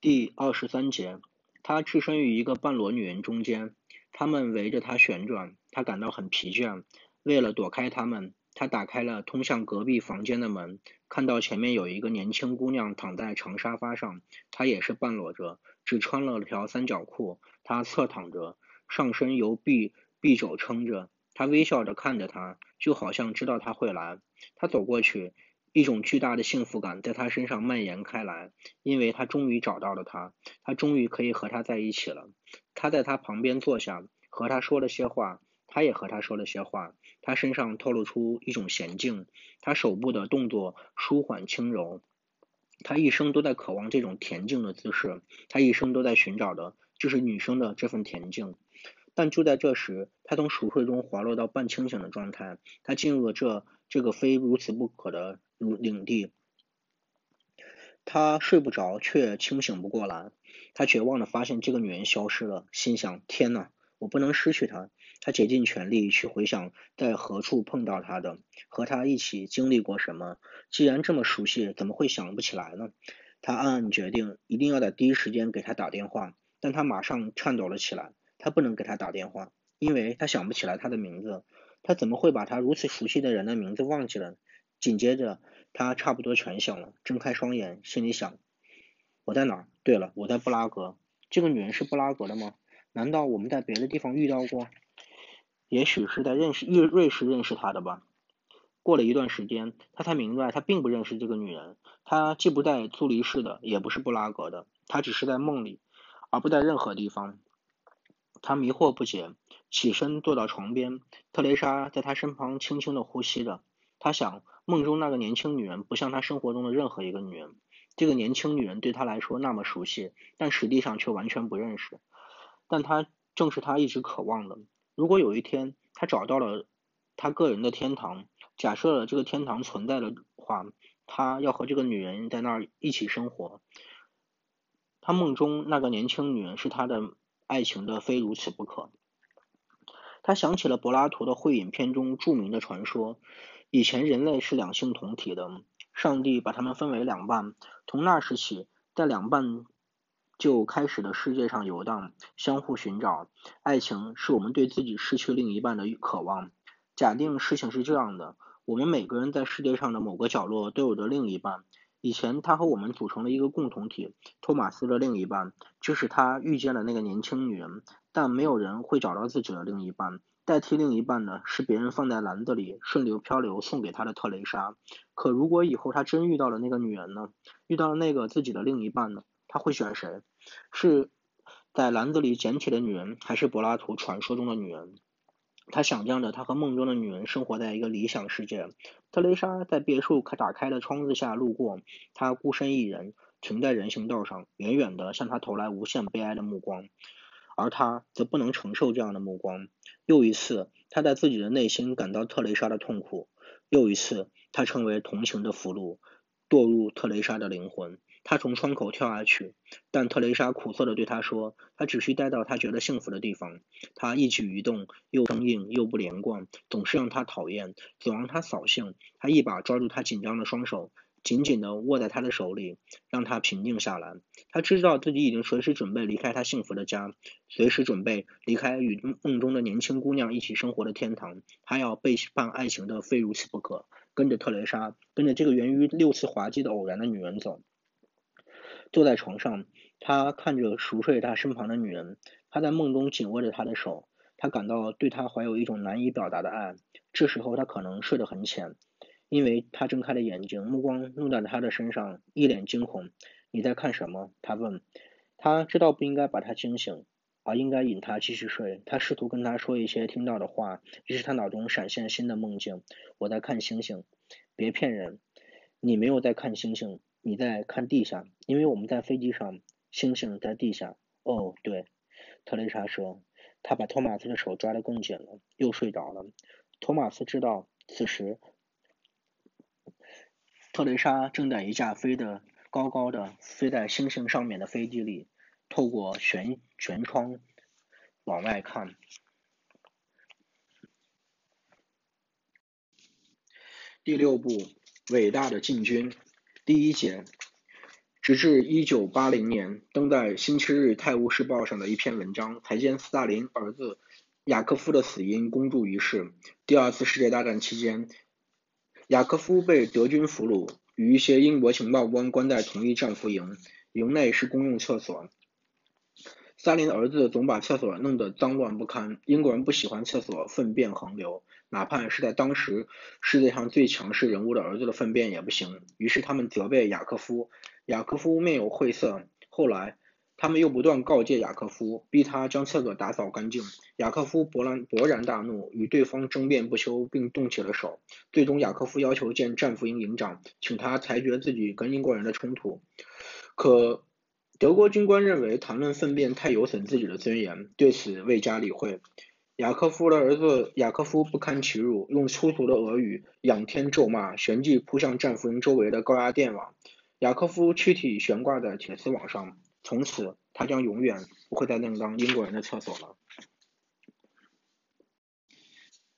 第二十三节，他置身于一个半裸女人中间，他们围着他旋转，他感到很疲倦。为了躲开他们。他打开了通向隔壁房间的门，看到前面有一个年轻姑娘躺在长沙发上，她也是半裸着，只穿了条三角裤。她侧躺着，上身由臂臂肘撑着。他微笑着看着他，就好像知道他会来。他走过去，一种巨大的幸福感在他身上蔓延开来，因为他终于找到了她，他终于可以和她在一起了。他在她旁边坐下，和她说了些话。他也和他说了些话，他身上透露出一种娴静，他手部的动作舒缓轻柔，他一生都在渴望这种恬静的姿势，他一生都在寻找的就是女生的这份恬静。但就在这时，他从熟睡中滑落到半清醒的状态，他进入了这这个非如此不可的领地。他睡不着，却清醒不过来。他绝望的发现这个女人消失了，心想：天哪，我不能失去她。他竭尽全力去回想在何处碰到她的，和她一起经历过什么。既然这么熟悉，怎么会想不起来呢？他暗暗决定，一定要在第一时间给她打电话。但他马上颤抖了起来。他不能给她打电话，因为他想不起来她的名字。他怎么会把他如此熟悉的人的名字忘记了？紧接着，他差不多全醒了，睁开双眼，心里想：我在哪？对了，我在布拉格。这个女人是布拉格的吗？难道我们在别的地方遇到过？也许是在认识瑞瑞士认识她的吧。过了一段时间，他才明白他并不认识这个女人。她既不在苏黎世的，也不是布拉格的，她只是在梦里，而不在任何地方。他迷惑不解，起身坐到床边。特蕾莎在他身旁轻轻的呼吸着。他想，梦中那个年轻女人不像他生活中的任何一个女人。这个年轻女人对他来说那么熟悉，但实际上却完全不认识。但她正是他一直渴望的。如果有一天他找到了他个人的天堂，假设了这个天堂存在的话，他要和这个女人在那儿一起生活。他梦中那个年轻女人是他的爱情的非如此不可。他想起了柏拉图的《会影片》中著名的传说：以前人类是两性同体的，上帝把他们分为两半，从那时起，在两半。就开始的世界上游荡，相互寻找。爱情是我们对自己失去另一半的渴望。假定事情是这样的：我们每个人在世界上的某个角落都有着另一半。以前他和我们组成了一个共同体。托马斯的另一半就是他遇见了那个年轻女人，但没有人会找到自己的另一半。代替另一半呢是别人放在篮子里顺流漂流送给他的特蕾莎。可如果以后他真遇到了那个女人呢？遇到了那个自己的另一半呢？他会选谁？是在篮子里捡起的女人，还是柏拉图传说中的女人？他想象着他和梦中的女人生活在一个理想世界。特蕾莎在别墅开打开的窗子下路过，她孤身一人停在人行道上，远远的向他投来无限悲哀的目光，而他则不能承受这样的目光。又一次，他在自己的内心感到特蕾莎的痛苦；又一次，他成为同情的俘虏，堕入特蕾莎的灵魂。他从窗口跳下去，但特蕾莎苦涩地对他说：“他只需待到他觉得幸福的地方。他一举一动又生硬又不连贯，总是让他讨厌，总让他扫兴。他一把抓住他紧张的双手，紧紧地握在他的手里，让他平静下来。他知道自己已经随时准备离开他幸福的家，随时准备离开与梦中的年轻姑娘一起生活的天堂。他要背叛爱情的非如此不可，跟着特蕾莎，跟着这个源于六次滑稽的偶然的女人走。”坐在床上，他看着熟睡他身旁的女人，他在梦中紧握着她的手，他感到对她怀有一种难以表达的爱。这时候他可能睡得很浅，因为他睁开了眼睛，目光落在他的身上，一脸惊恐。你在看什么？他问。他知道不应该把他惊醒，而应该引他继续睡。他试图跟他说一些听到的话，于是他脑中闪现新的梦境。我在看星星，别骗人，你没有在看星星，你在看地下，因为我们在飞机上，星星在地下。哦，对，特蕾莎说。他把托马斯的手抓得更紧了，又睡着了。托马斯知道，此时特蕾莎正在一架飞得高高的、飞在星星上面的飞机里，透过舷舷窗往外看。第六部《伟大的进军》第一节。直至一九八零年，登在《星期日泰晤士报》上的一篇文章，才将斯大林儿子雅科夫的死因公诸于世。第二次世界大战期间，雅科夫被德军俘虏，与一些英国情报官关在同一战俘营，营内是公用厕所。萨林的儿子总把厕所弄得脏乱不堪，英国人不喜欢厕所粪便横流，哪怕是在当时世界上最强势人物的儿子的粪便也不行。于是他们责备雅科夫。雅科夫面有晦色。后来，他们又不断告诫雅科夫，逼他将厕所打扫干净。雅科夫勃然勃然大怒，与对方争辩不休，并动起了手。最终，雅科夫要求见战俘营营长，请他裁决自己跟英国人的冲突。可德国军官认为谈论粪便太有损自己的尊严，对此未加理会。雅科夫的儿子雅科夫不堪其辱，用粗俗的俄语仰天咒骂，旋即扑向战俘营周围的高压电网。雅科夫躯体悬挂在铁丝网上，从此他将永远不会再另当英国人的厕所了。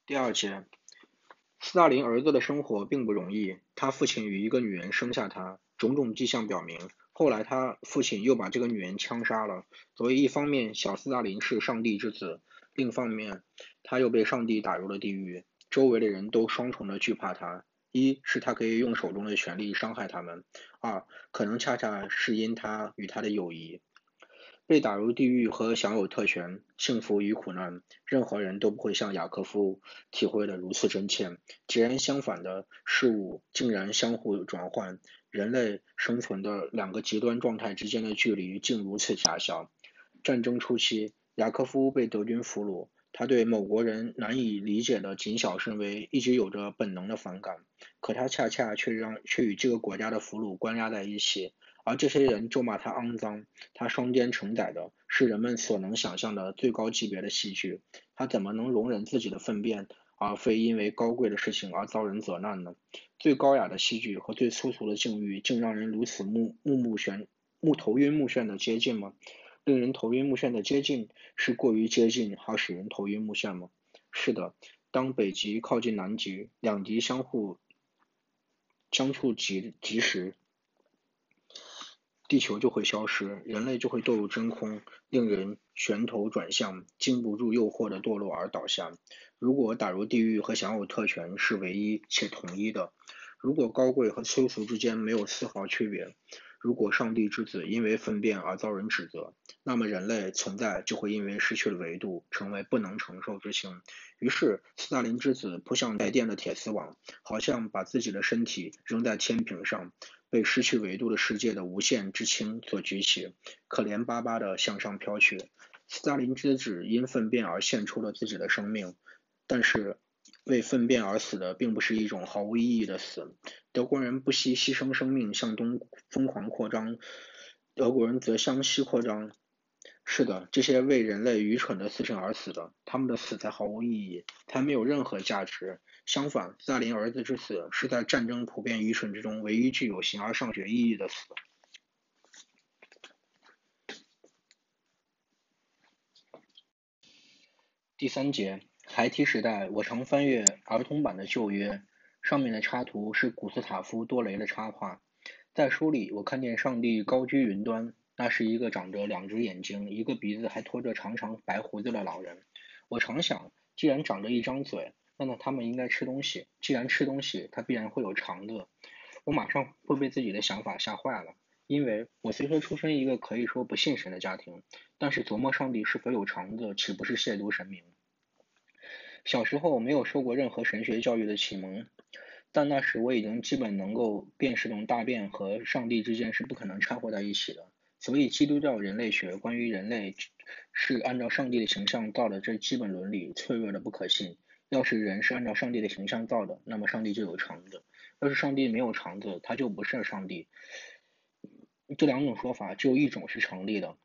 第二节，斯大林儿子的生活并不容易。他父亲与一个女人生下他，种种迹象表明，后来他父亲又把这个女人枪杀了。所以，一方面小斯大林是上帝之子，另一方面他又被上帝打入了地狱。周围的人都双重的惧怕他。一是他可以用手中的权力伤害他们，二可能恰恰是因他与他的友谊。被打入地狱和享有特权，幸福与苦难，任何人都不会像雅科夫体会的如此真切。截然相反的事物竟然相互转换，人类生存的两个极端状态之间的距离竟如此狭小。战争初期，雅科夫被德军俘虏。他对某国人难以理解的谨小慎微一直有着本能的反感，可他恰恰却让却与这个国家的俘虏关押在一起，而这些人咒骂他肮脏。他双肩承载的是人们所能想象的最高级别的戏剧，他怎么能容忍自己的粪便，而非因为高贵的事情而遭人责难呢？最高雅的戏剧和最粗俗的境遇，竟让人如此目目眩目头晕目眩的接近吗？令人头晕目眩的接近是过于接近，而使人头晕目眩吗？是的，当北极靠近南极，两极相互相触极极时，地球就会消失，人类就会堕入真空，令人旋头转向，经不住诱惑的堕落而倒下。如果打入地狱和享有特权是唯一且统一的，如果高贵和粗俗之间没有丝毫区别。如果上帝之子因为粪便而遭人指责，那么人类存在就会因为失去了维度，成为不能承受之轻。于是，斯大林之子扑向带电的铁丝网，好像把自己的身体扔在天平上，被失去维度的世界的无限之轻所举起，可怜巴巴地向上飘去。斯大林之子因粪便而献出了自己的生命，但是。为粪便而死的，并不是一种毫无意义的死。德国人不惜牺牲生命向东疯狂扩张，德国人则向西扩张。是的，这些为人类愚蠢的事情而死的，他们的死才毫无意义，才没有任何价值。相反，斯大林儿子之死是在战争普遍愚蠢之中唯一具有形而上学意义的死。第三节。孩提时代，我常翻阅儿童版的旧约，上面的插图是古斯塔夫多雷的插画。在书里，我看见上帝高居云端，那是一个长着两只眼睛、一个鼻子还拖着长长白胡子的老人。我常想，既然长着一张嘴，那么他们应该吃东西；既然吃东西，他必然会有肠子。我马上会被自己的想法吓坏了，因为我虽说出身一个可以说不信神的家庭，但是琢磨上帝是否有肠子，岂不是亵渎神明？小时候没有受过任何神学教育的启蒙，但那时我已经基本能够辨识懂大便和上帝之间是不可能掺和在一起的。所以，基督教人类学关于人类是按照上帝的形象造的这基本伦理脆弱的不可信。要是人是按照上帝的形象造的，那么上帝就有肠子；要是上帝没有肠子，他就不是上帝。这两种说法只有一种是成立的。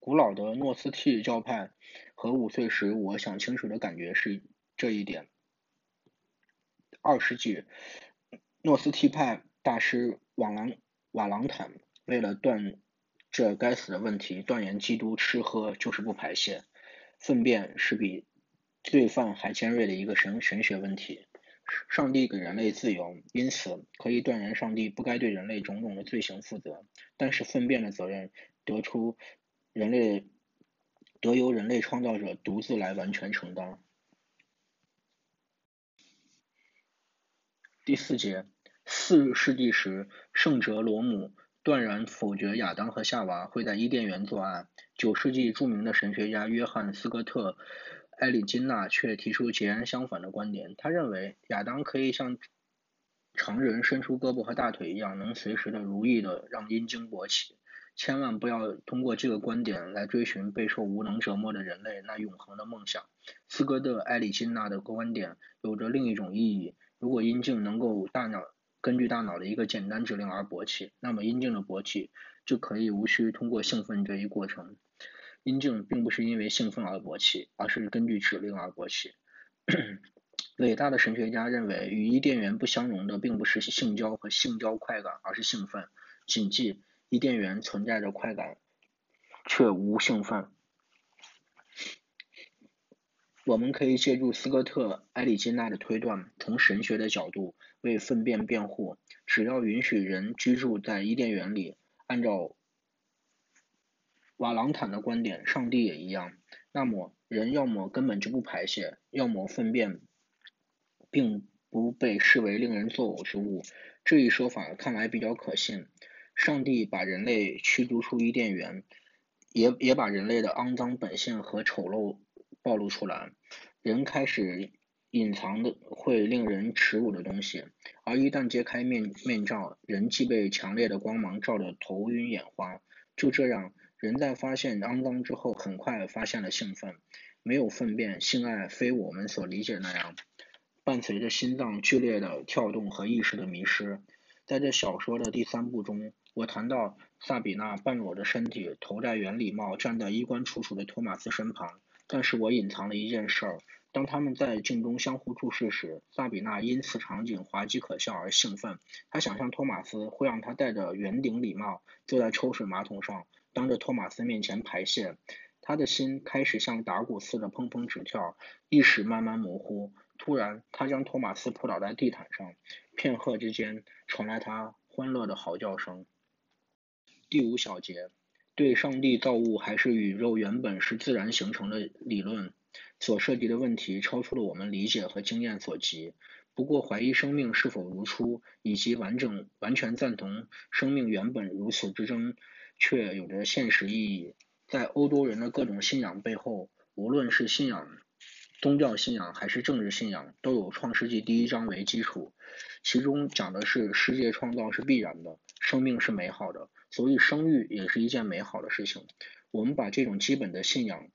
古老的诺斯替教派和五岁时我想清楚的感觉是这一点。二世纪，诺斯替派大师瓦朗瓦朗坦为了断这该死的问题，断言基督吃喝就是不排泄，粪便是比罪犯还尖锐的一个神神学问题。上帝给人类自由，因此可以断言上帝不该对人类种种的罪行负责，但是粪便的责任得出人类得由人类创造者独自来完全承担。第四节，四世纪时，圣哲罗姆断然否决亚当和夏娃会在伊甸园作案。九世纪著名的神学家约翰斯科特埃里金纳却提出截然相反的观点。他认为亚当可以像常人伸出胳膊和大腿一样，能随时的如意的让阴茎勃起。千万不要通过这个观点来追寻备受无能折磨的人类那永恒的梦想。斯科特埃里金纳的观点有着另一种意义。如果阴茎能够大脑根据大脑的一个简单指令而勃起，那么阴茎的勃起就可以无需通过兴奋这一过程。阴茎并不是因为兴奋而勃起，而是根据指令而勃起。伟大的神学家认为，与伊甸园不相容的并不是性交和性交快感，而是兴奋。谨记，伊甸园存在着快感，却无兴奋。我们可以借助斯科特埃里金纳的推断，从神学的角度为粪便辩护。只要允许人居住在伊甸园里，按照瓦朗坦的观点，上帝也一样，那么人要么根本就不排泄，要么粪便并不被视为令人作呕之物。这一说法看来比较可信。上帝把人类驱逐出伊甸园，也也把人类的肮脏本性和丑陋。暴露出来，人开始隐藏的会令人耻辱的东西，而一旦揭开面面罩，人即被强烈的光芒照得头晕眼花。就这样，人在发现肮脏之后，很快发现了兴奋。没有粪便，性爱非我们所理解那样，伴随着心脏剧烈的跳动和意识的迷失。在这小说的第三部中，我谈到萨比娜半裸着身体，头戴圆礼帽，站在衣冠楚楚的托马斯身旁。但是我隐藏了一件事儿：当他们在镜中相互注视时，萨比娜因此场景滑稽可笑而兴奋。她想象托马斯会让她戴着圆顶礼帽，坐在抽水马桶上，当着托马斯面前排泄。她的心开始像打鼓似的砰砰直跳，意识慢慢模糊。突然，她将托马斯扑倒在地毯上，片刻之间传来他欢乐的嚎叫声。第五小节。对上帝造物还是宇宙原本是自然形成的理论所涉及的问题，超出了我们理解和经验所及。不过，怀疑生命是否如初，以及完整完全赞同生命原本如此之争，却有着现实意义。在欧洲人的各种信仰背后，无论是信仰宗教信仰还是政治信仰，都有《创世纪》第一章为基础，其中讲的是世界创造是必然的，生命是美好的。所以生育也是一件美好的事情。我们把这种基本的信仰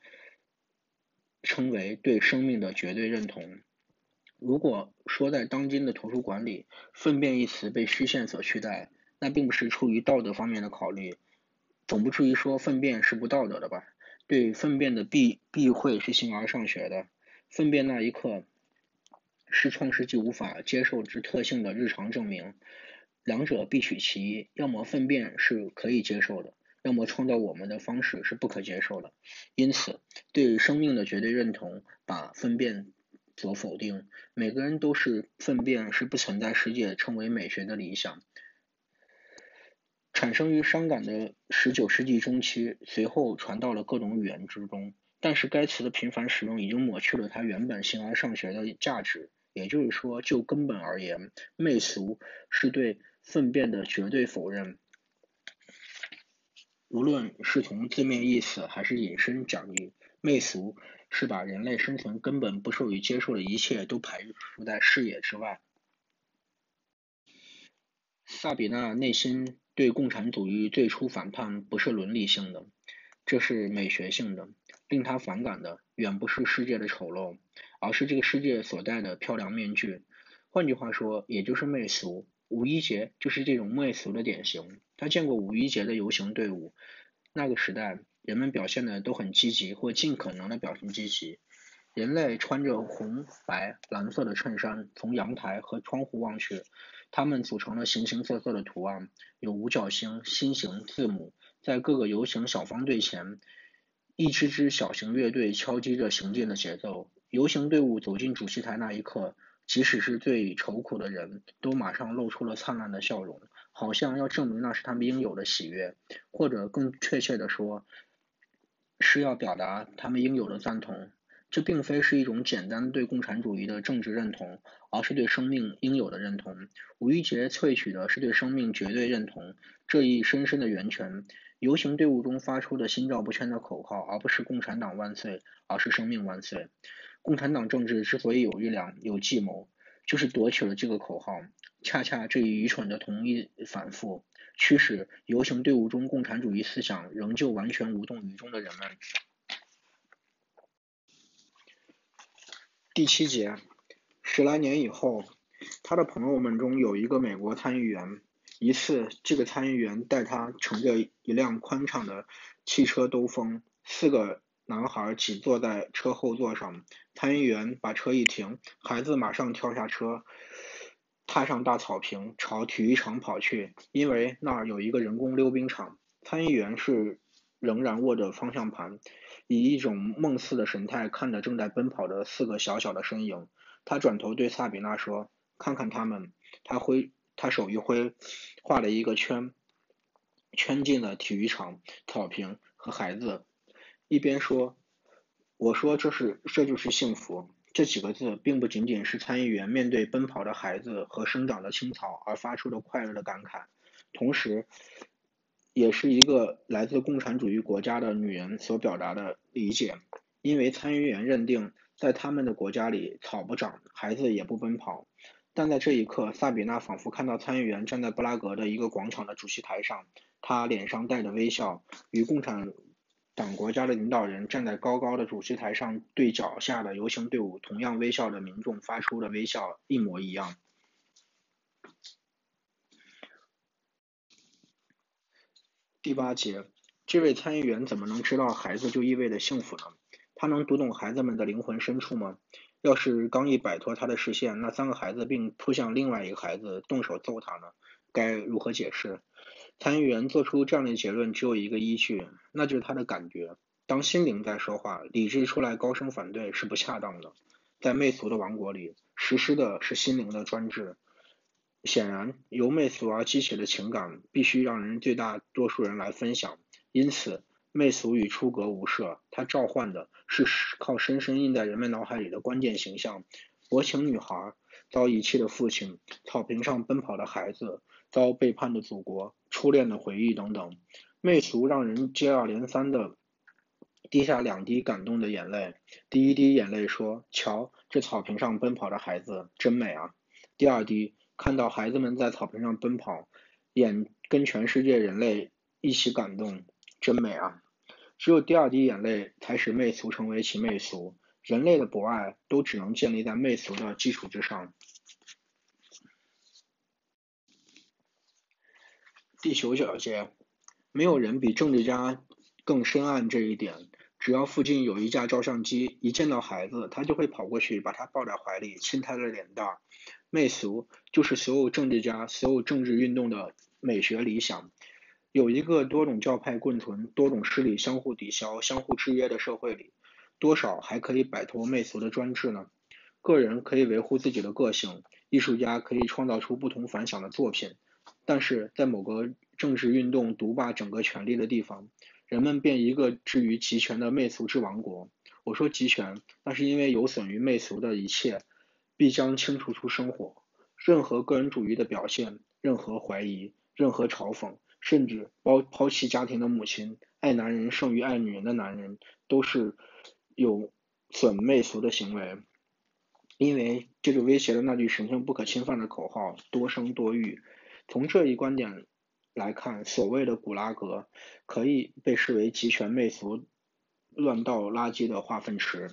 称为对生命的绝对认同。如果说在当今的图书馆里，“粪便”一词被虚线所取代，那并不是出于道德方面的考虑，总不至于说粪便是不道德的吧？对粪便的避避讳是形而上学的。粪便那一刻是创世纪无法接受之特性的日常证明。两者必取其一，要么粪便是可以接受的，要么创造我们的方式是不可接受的。因此，对生命的绝对认同把粪便所否定。每个人都是粪便是不存在世界称为美学的理想。产生于伤感的十九世纪中期，随后传到了各种语言之中。但是该词的频繁使用已经抹去了它原本形而上学的价值。也就是说，就根本而言，媚俗是对。粪便的绝对否认，无论是从字面意思还是引申讲义，媚俗是把人类生存根本不受于接受的一切都排除在视野之外。萨比娜内心对共产主义最初反叛不是伦理性的，这是美学性的。令他反感的远不是世界的丑陋，而是这个世界所戴的漂亮面具。换句话说，也就是媚俗。五一节就是这种媚俗的典型。他见过五一节的游行队伍，那个时代人们表现的都很积极，或尽可能的表现积极。人类穿着红、白、蓝色的衬衫，从阳台和窗户望去，它们组成了形形色色的图案，有五角星、心形、字母，在各个游行小方队前。一支支小型乐队敲击着行进的节奏。游行队伍走进主席台那一刻，即使是最愁苦的人都马上露出了灿烂的笑容，好像要证明那是他们应有的喜悦，或者更确切的说，是要表达他们应有的赞同。这并非是一种简单对共产主义的政治认同，而是对生命应有的认同。五一节萃取的是对生命绝对认同这一深深的源泉。游行队伍中发出的心照不宣的口号，而不是“共产党万岁”，而是“生命万岁”。共产党政治之所以有力量、有计谋，就是夺取了这个口号。恰恰这一愚蠢的同一反复，驱使游行队伍中共产主义思想仍旧完全无动于衷的人们。第七节，十来年以后，他的朋友们中有一个美国参议员。一次，这个参议员带他乘着一辆宽敞的汽车兜风，四个男孩挤坐在车后座上。参议员把车一停，孩子马上跳下车，踏上大草坪，朝体育场跑去，因为那儿有一个人工溜冰场。参议员是仍然握着方向盘，以一种梦似的神态看着正在奔跑的四个小小的身影。他转头对萨比娜说：“看看他们。”他挥。他手一挥，画了一个圈，圈进了体育场、草坪和孩子，一边说：“我说这是这就是幸福。”这几个字并不仅仅是参议员面对奔跑的孩子和生长的青草而发出的快乐的感慨，同时，也是一个来自共产主义国家的女人所表达的理解，因为参议员认定，在他们的国家里，草不长，孩子也不奔跑。但在这一刻，萨比娜仿佛看到参议员站在布拉格的一个广场的主席台上，他脸上带着微笑，与共产党国家的领导人站在高高的主席台上对脚下的游行队伍同样微笑的民众发出的微笑一模一样。第八节，这位参议员怎么能知道孩子就意味着幸福呢？他能读懂孩子们的灵魂深处吗？要是刚一摆脱他的视线，那三个孩子并扑向另外一个孩子，动手揍他呢？该如何解释？参议员做出这样的结论只有一个依据，那就是他的感觉。当心灵在说话，理智出来高声反对是不恰当的。在媚俗的王国里，实施的是心灵的专制。显然，由媚俗而激起的情感必须让人最大多数人来分享，因此。媚俗与出格无涉，它召唤的是靠深深印在人们脑海里的关键形象：薄情女孩、遭遗弃的父亲、草坪上奔跑的孩子、遭背叛的祖国、初恋的回忆等等。媚俗让人接二连三的滴下两滴感动的眼泪。第一滴眼泪说：“瞧，这草坪上奔跑的孩子真美啊！”第二滴，看到孩子们在草坪上奔跑，眼跟全世界人类一起感动。真美啊！只有第二滴眼泪，才使媚俗成为其媚俗。人类的博爱，都只能建立在媚俗的基础之上。地球小姐，没有人比政治家更深谙这一点。只要附近有一架照相机，一见到孩子，他就会跑过去，把他抱在怀里，亲他的脸蛋。媚俗就是所有政治家、所有政治运动的美学理想。有一个多种教派共存、多种势力相互抵消、相互制约的社会里，多少还可以摆脱媚俗的专制呢？个人可以维护自己的个性，艺术家可以创造出不同凡响的作品，但是在某个政治运动独霸整个权力的地方，人们便一个置于集权的媚俗之王国。我说集权，那是因为有损于媚俗的一切，必将清除出生活。任何个人主义的表现，任何怀疑，任何嘲讽。甚至抛抛弃家庭的母亲，爱男人胜于爱女人的男人，都是有损媚俗的行为。因为这就威胁了那句神圣不可侵犯的口号：多生多育。从这一观点来看，所谓的古拉格可以被视为极权媚俗乱倒垃圾的化粪池。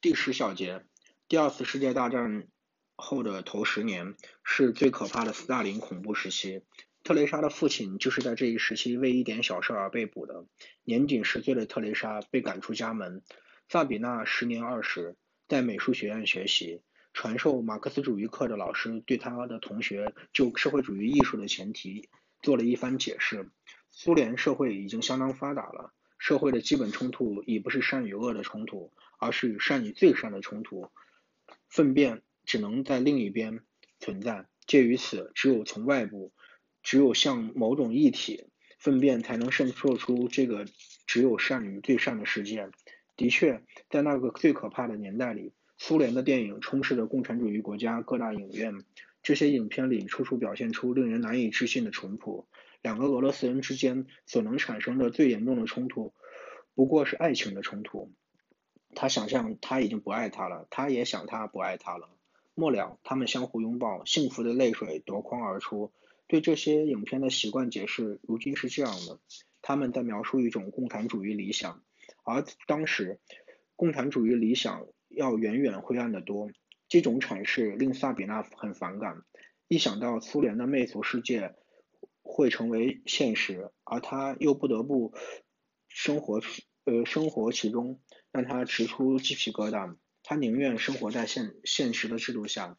第十小节，第二次世界大战后的头十年是最可怕的斯大林恐怖时期。特蕾莎的父亲就是在这一时期为一点小事而被捕的。年仅十岁的特蕾莎被赶出家门。萨比娜时年二十，在美术学院学习。传授马克思主义课的老师对他的同学就社会主义艺术的前提做了一番解释。苏联社会已经相当发达了，社会的基本冲突已不是善与恶的冲突，而是善与最善的冲突。粪便只能在另一边存在，介于此，只有从外部。只有向某种液体粪便才能渗透出这个只有善与最善的世界。的确，在那个最可怕的年代里，苏联的电影充斥着共产主义国家各大影院。这些影片里处处表现出令人难以置信的淳朴。两个俄罗斯人之间所能产生的最严重的冲突，不过是爱情的冲突。他想象他已经不爱她了，他也想他不爱她了。末了，他们相互拥抱，幸福的泪水夺眶而出。对这些影片的习惯解释，如今是这样的：他们在描述一种共产主义理想，而当时共产主义理想要远远灰暗得多。这种阐释令萨比娜很反感，一想到苏联的媚俗世界会成为现实，而他又不得不生活呃生活其中，让他直出鸡皮疙瘩。他宁愿生活在现现实的制度下，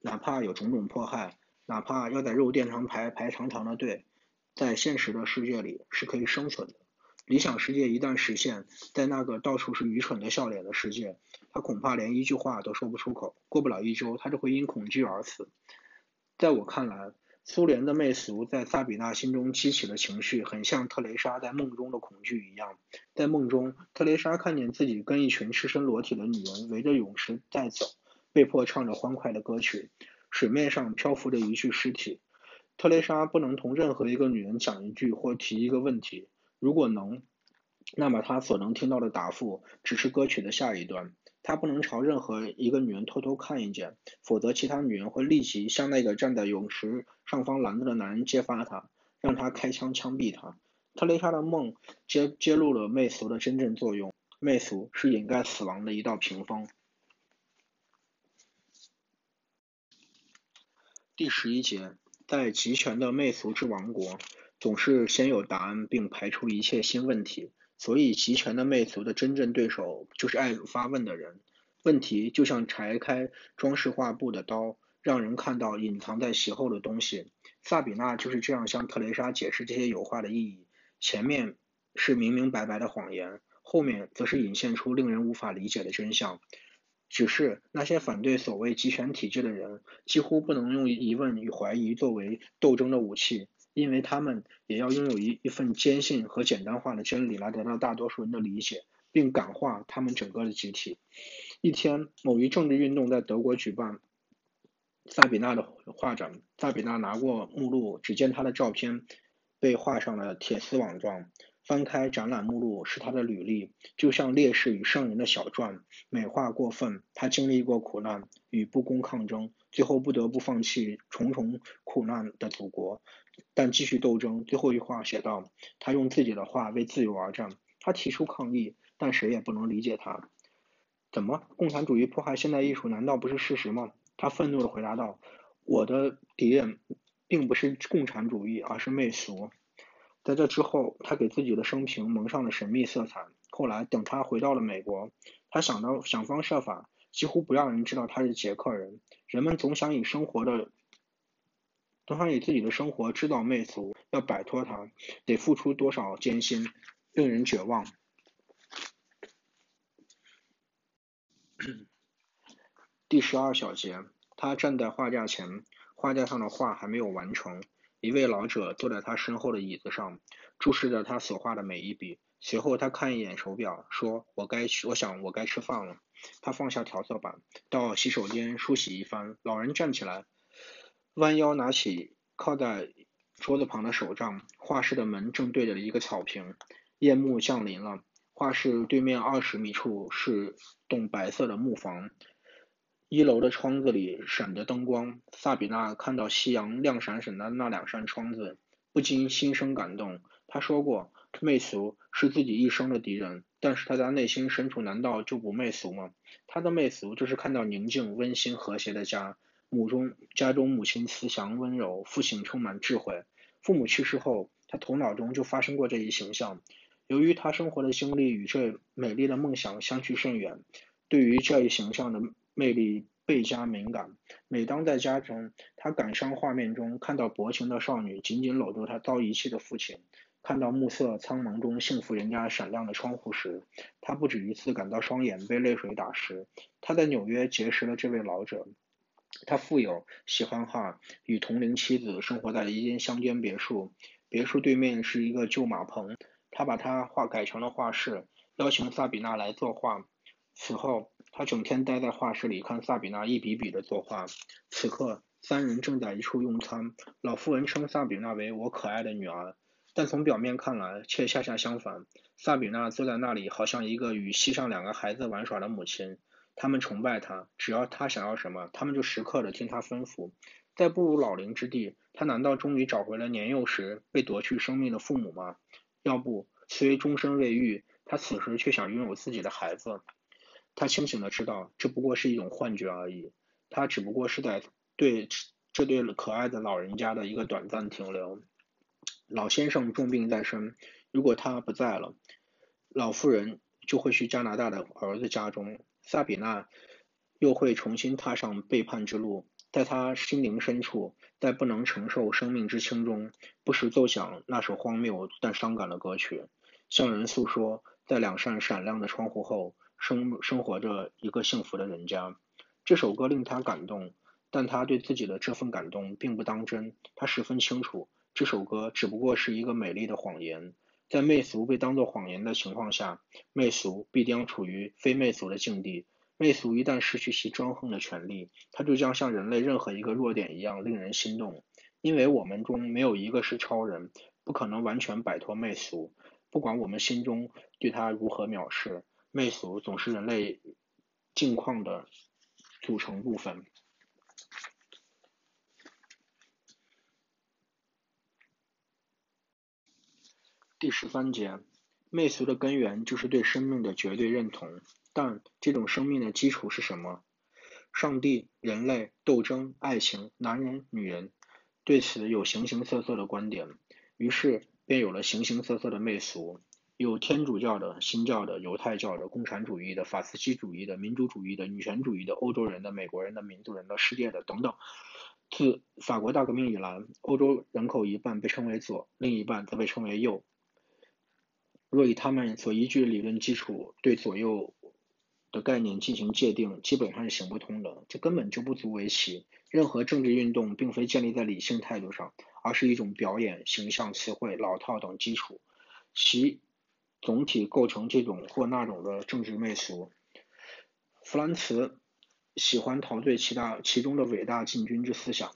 哪怕有种种迫害。哪怕要在肉店上排排长长的队，在现实的世界里是可以生存的。理想世界一旦实现，在那个到处是愚蠢的笑脸的世界，他恐怕连一句话都说不出口。过不了一周，他就会因恐惧而死。在我看来，苏联的媚俗在萨比娜心中激起的情绪，很像特蕾莎在梦中的恐惧一样。在梦中，特蕾莎看见自己跟一群赤身裸体的女人围着泳池在走，被迫唱着欢快的歌曲。水面上漂浮着一具尸体。特蕾莎不能同任何一个女人讲一句或提一个问题。如果能，那么他所能听到的答复只是歌曲的下一段。他不能朝任何一个女人偷偷看一眼，否则其他女人会立即向那个站在泳池上方栏子的男人揭发他，让他开枪枪毙他。特蕾莎的梦揭揭露了媚俗的真正作用。媚俗是掩盖死亡的一道屏风。第十一节，在集权的媚俗之王国，总是先有答案并排除一切新问题，所以集权的魅族的真正对手就是爱发问的人。问题就像拆开装饰画布的刀，让人看到隐藏在其后的东西。萨比娜就是这样向特蕾莎解释这些油画的意义：前面是明明白白的谎言，后面则是引现出令人无法理解的真相。只是那些反对所谓集权体制的人，几乎不能用疑问与怀疑作为斗争的武器，因为他们也要拥有一一份坚信和简单化的真理来得到大多数人的理解，并感化他们整个的集体。一天，某一政治运动在德国举办，萨比娜的画展，萨比娜拿过目录，只见她的照片被画上了铁丝网状。翻开展览目录是他的履历，就像烈士与圣人的小传，美化过分。他经历过苦难与不公抗争，最后不得不放弃重重苦难的祖国，但继续斗争。最后一句话写道：“他用自己的话为自由而战。他提出抗议，但谁也不能理解他。怎么，共产主义迫害现代艺术难道不是事实吗？”他愤怒地回答道：“我的敌人并不是共产主义，而是媚俗。”在这之后，他给自己的生平蒙上了神秘色彩。后来，等他回到了美国，他想到想方设法，几乎不让人知道他是捷克人。人们总想以生活的，总想以自己的生活知道媚俗，要摆脱他，得付出多少艰辛，令人绝望。第十二小节，他站在画架前，画架上的画还没有完成。一位老者坐在他身后的椅子上，注视着他所画的每一笔。随后，他看一眼手表，说：“我该，我想我该吃饭了。”他放下调色板，到洗手间梳洗一番。老人站起来，弯腰拿起靠在桌子旁的手杖。画室的门正对着一个草坪。夜幕降临了。画室对面二十米处是栋白色的木房，一楼的窗子里闪着灯光，萨比娜看到夕阳亮闪闪的那两扇窗子，不禁心生感动。她说过，媚俗是自己一生的敌人，但是她在内心深处难道就不媚俗吗？她的媚俗就是看到宁静、温馨、和谐的家，母中家中母亲慈祥温柔，父亲充满智慧。父母去世后，她头脑中就发生过这一形象。由于她生活的经历与这美丽的梦想相去甚远，对于这一形象的。魅力倍加敏感。每当在家中，他感伤画面中看到薄情的少女紧紧搂住他遭遗弃的父亲，看到暮色苍茫中幸福人家闪亮的窗户时，他不止一次感到双眼被泪水打湿。他在纽约结识了这位老者，他富有，喜欢画，与同龄妻子生活在一间乡间别墅，别墅对面是一个旧马棚，他把它画改成了画室，邀请萨比娜来作画。此后。他整天待在画室里看萨比娜一笔笔的作画。此刻，三人正在一处用餐。老妇人称萨比娜为“我可爱的女儿”，但从表面看来，却恰恰相反。萨比娜坐在那里，好像一个与膝上两个孩子玩耍的母亲。他们崇拜他，只要他想要什么，他们就时刻的听他吩咐。在步入老龄之地，他难道终于找回了年幼时被夺去生命的父母吗？要不，虽终身未育，他此时却想拥有自己的孩子。他清醒的知道，这不过是一种幻觉而已。他只不过是在对这对可爱的老人家的一个短暂停留。老先生重病在身，如果他不在了，老妇人就会去加拿大的儿子家中。萨比娜又会重新踏上背叛之路。在他心灵深处，在不能承受生命之轻中，不时奏响那首荒谬但伤感的歌曲，向人诉说，在两扇闪亮的窗户后。生生活着一个幸福的人家，这首歌令他感动，但他对自己的这份感动并不当真。他十分清楚，这首歌只不过是一个美丽的谎言。在媚俗被当作谎言的情况下，媚俗必将处于非媚俗的境地。媚俗一旦失去其专横的权利，它就将像人类任何一个弱点一样令人心动。因为我们中没有一个是超人，不可能完全摆脱媚俗，不管我们心中对它如何藐视。媚俗总是人类境况的组成部分。第十三节，媚俗的根源就是对生命的绝对认同，但这种生命的基础是什么？上帝、人类、斗争、爱情、男人、女人，对此有形形色色的观点，于是便有了形形色色的媚俗。有天主教的、新教的、犹太教的、共产主义的、法西斯主义的、民主主义的、女权主义的、欧洲人的、美国人的、民族人的、世界的等等。自法国大革命以来，欧洲人口一半被称为左，另一半则被称为右。若以他们所依据的理论基础对左右的概念进行界定，基本上是行不通的。这根本就不足为奇。任何政治运动并非建立在理性态度上，而是一种表演、形象、词汇、老套等基础，其。总体构成这种或那种的政治媚俗。弗兰茨喜欢陶醉其大其中的伟大进军之思想，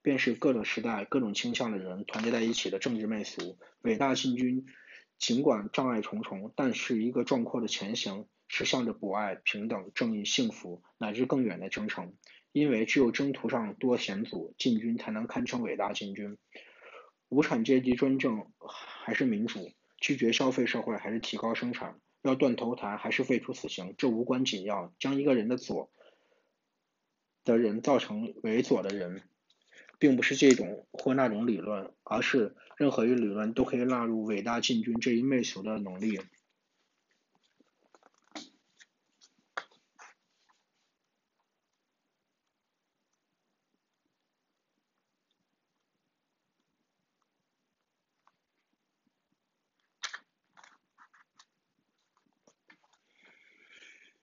便是各种时代各种倾向的人团结在一起的政治媚俗。伟大进军尽管障碍重重，但是一个壮阔的前行，是向着博爱、平等、正义、幸福乃至更远的征程。因为只有征途上多险阻，进军才能堪称伟大进军。无产阶级专政还是民主？拒绝消费社会还是提高生产，要断头台还是废除死刑，这无关紧要。将一个人的左的人造成为左的人，并不是这种或那种理论，而是任何一个理论都可以纳入伟大进军这一媚俗的能力。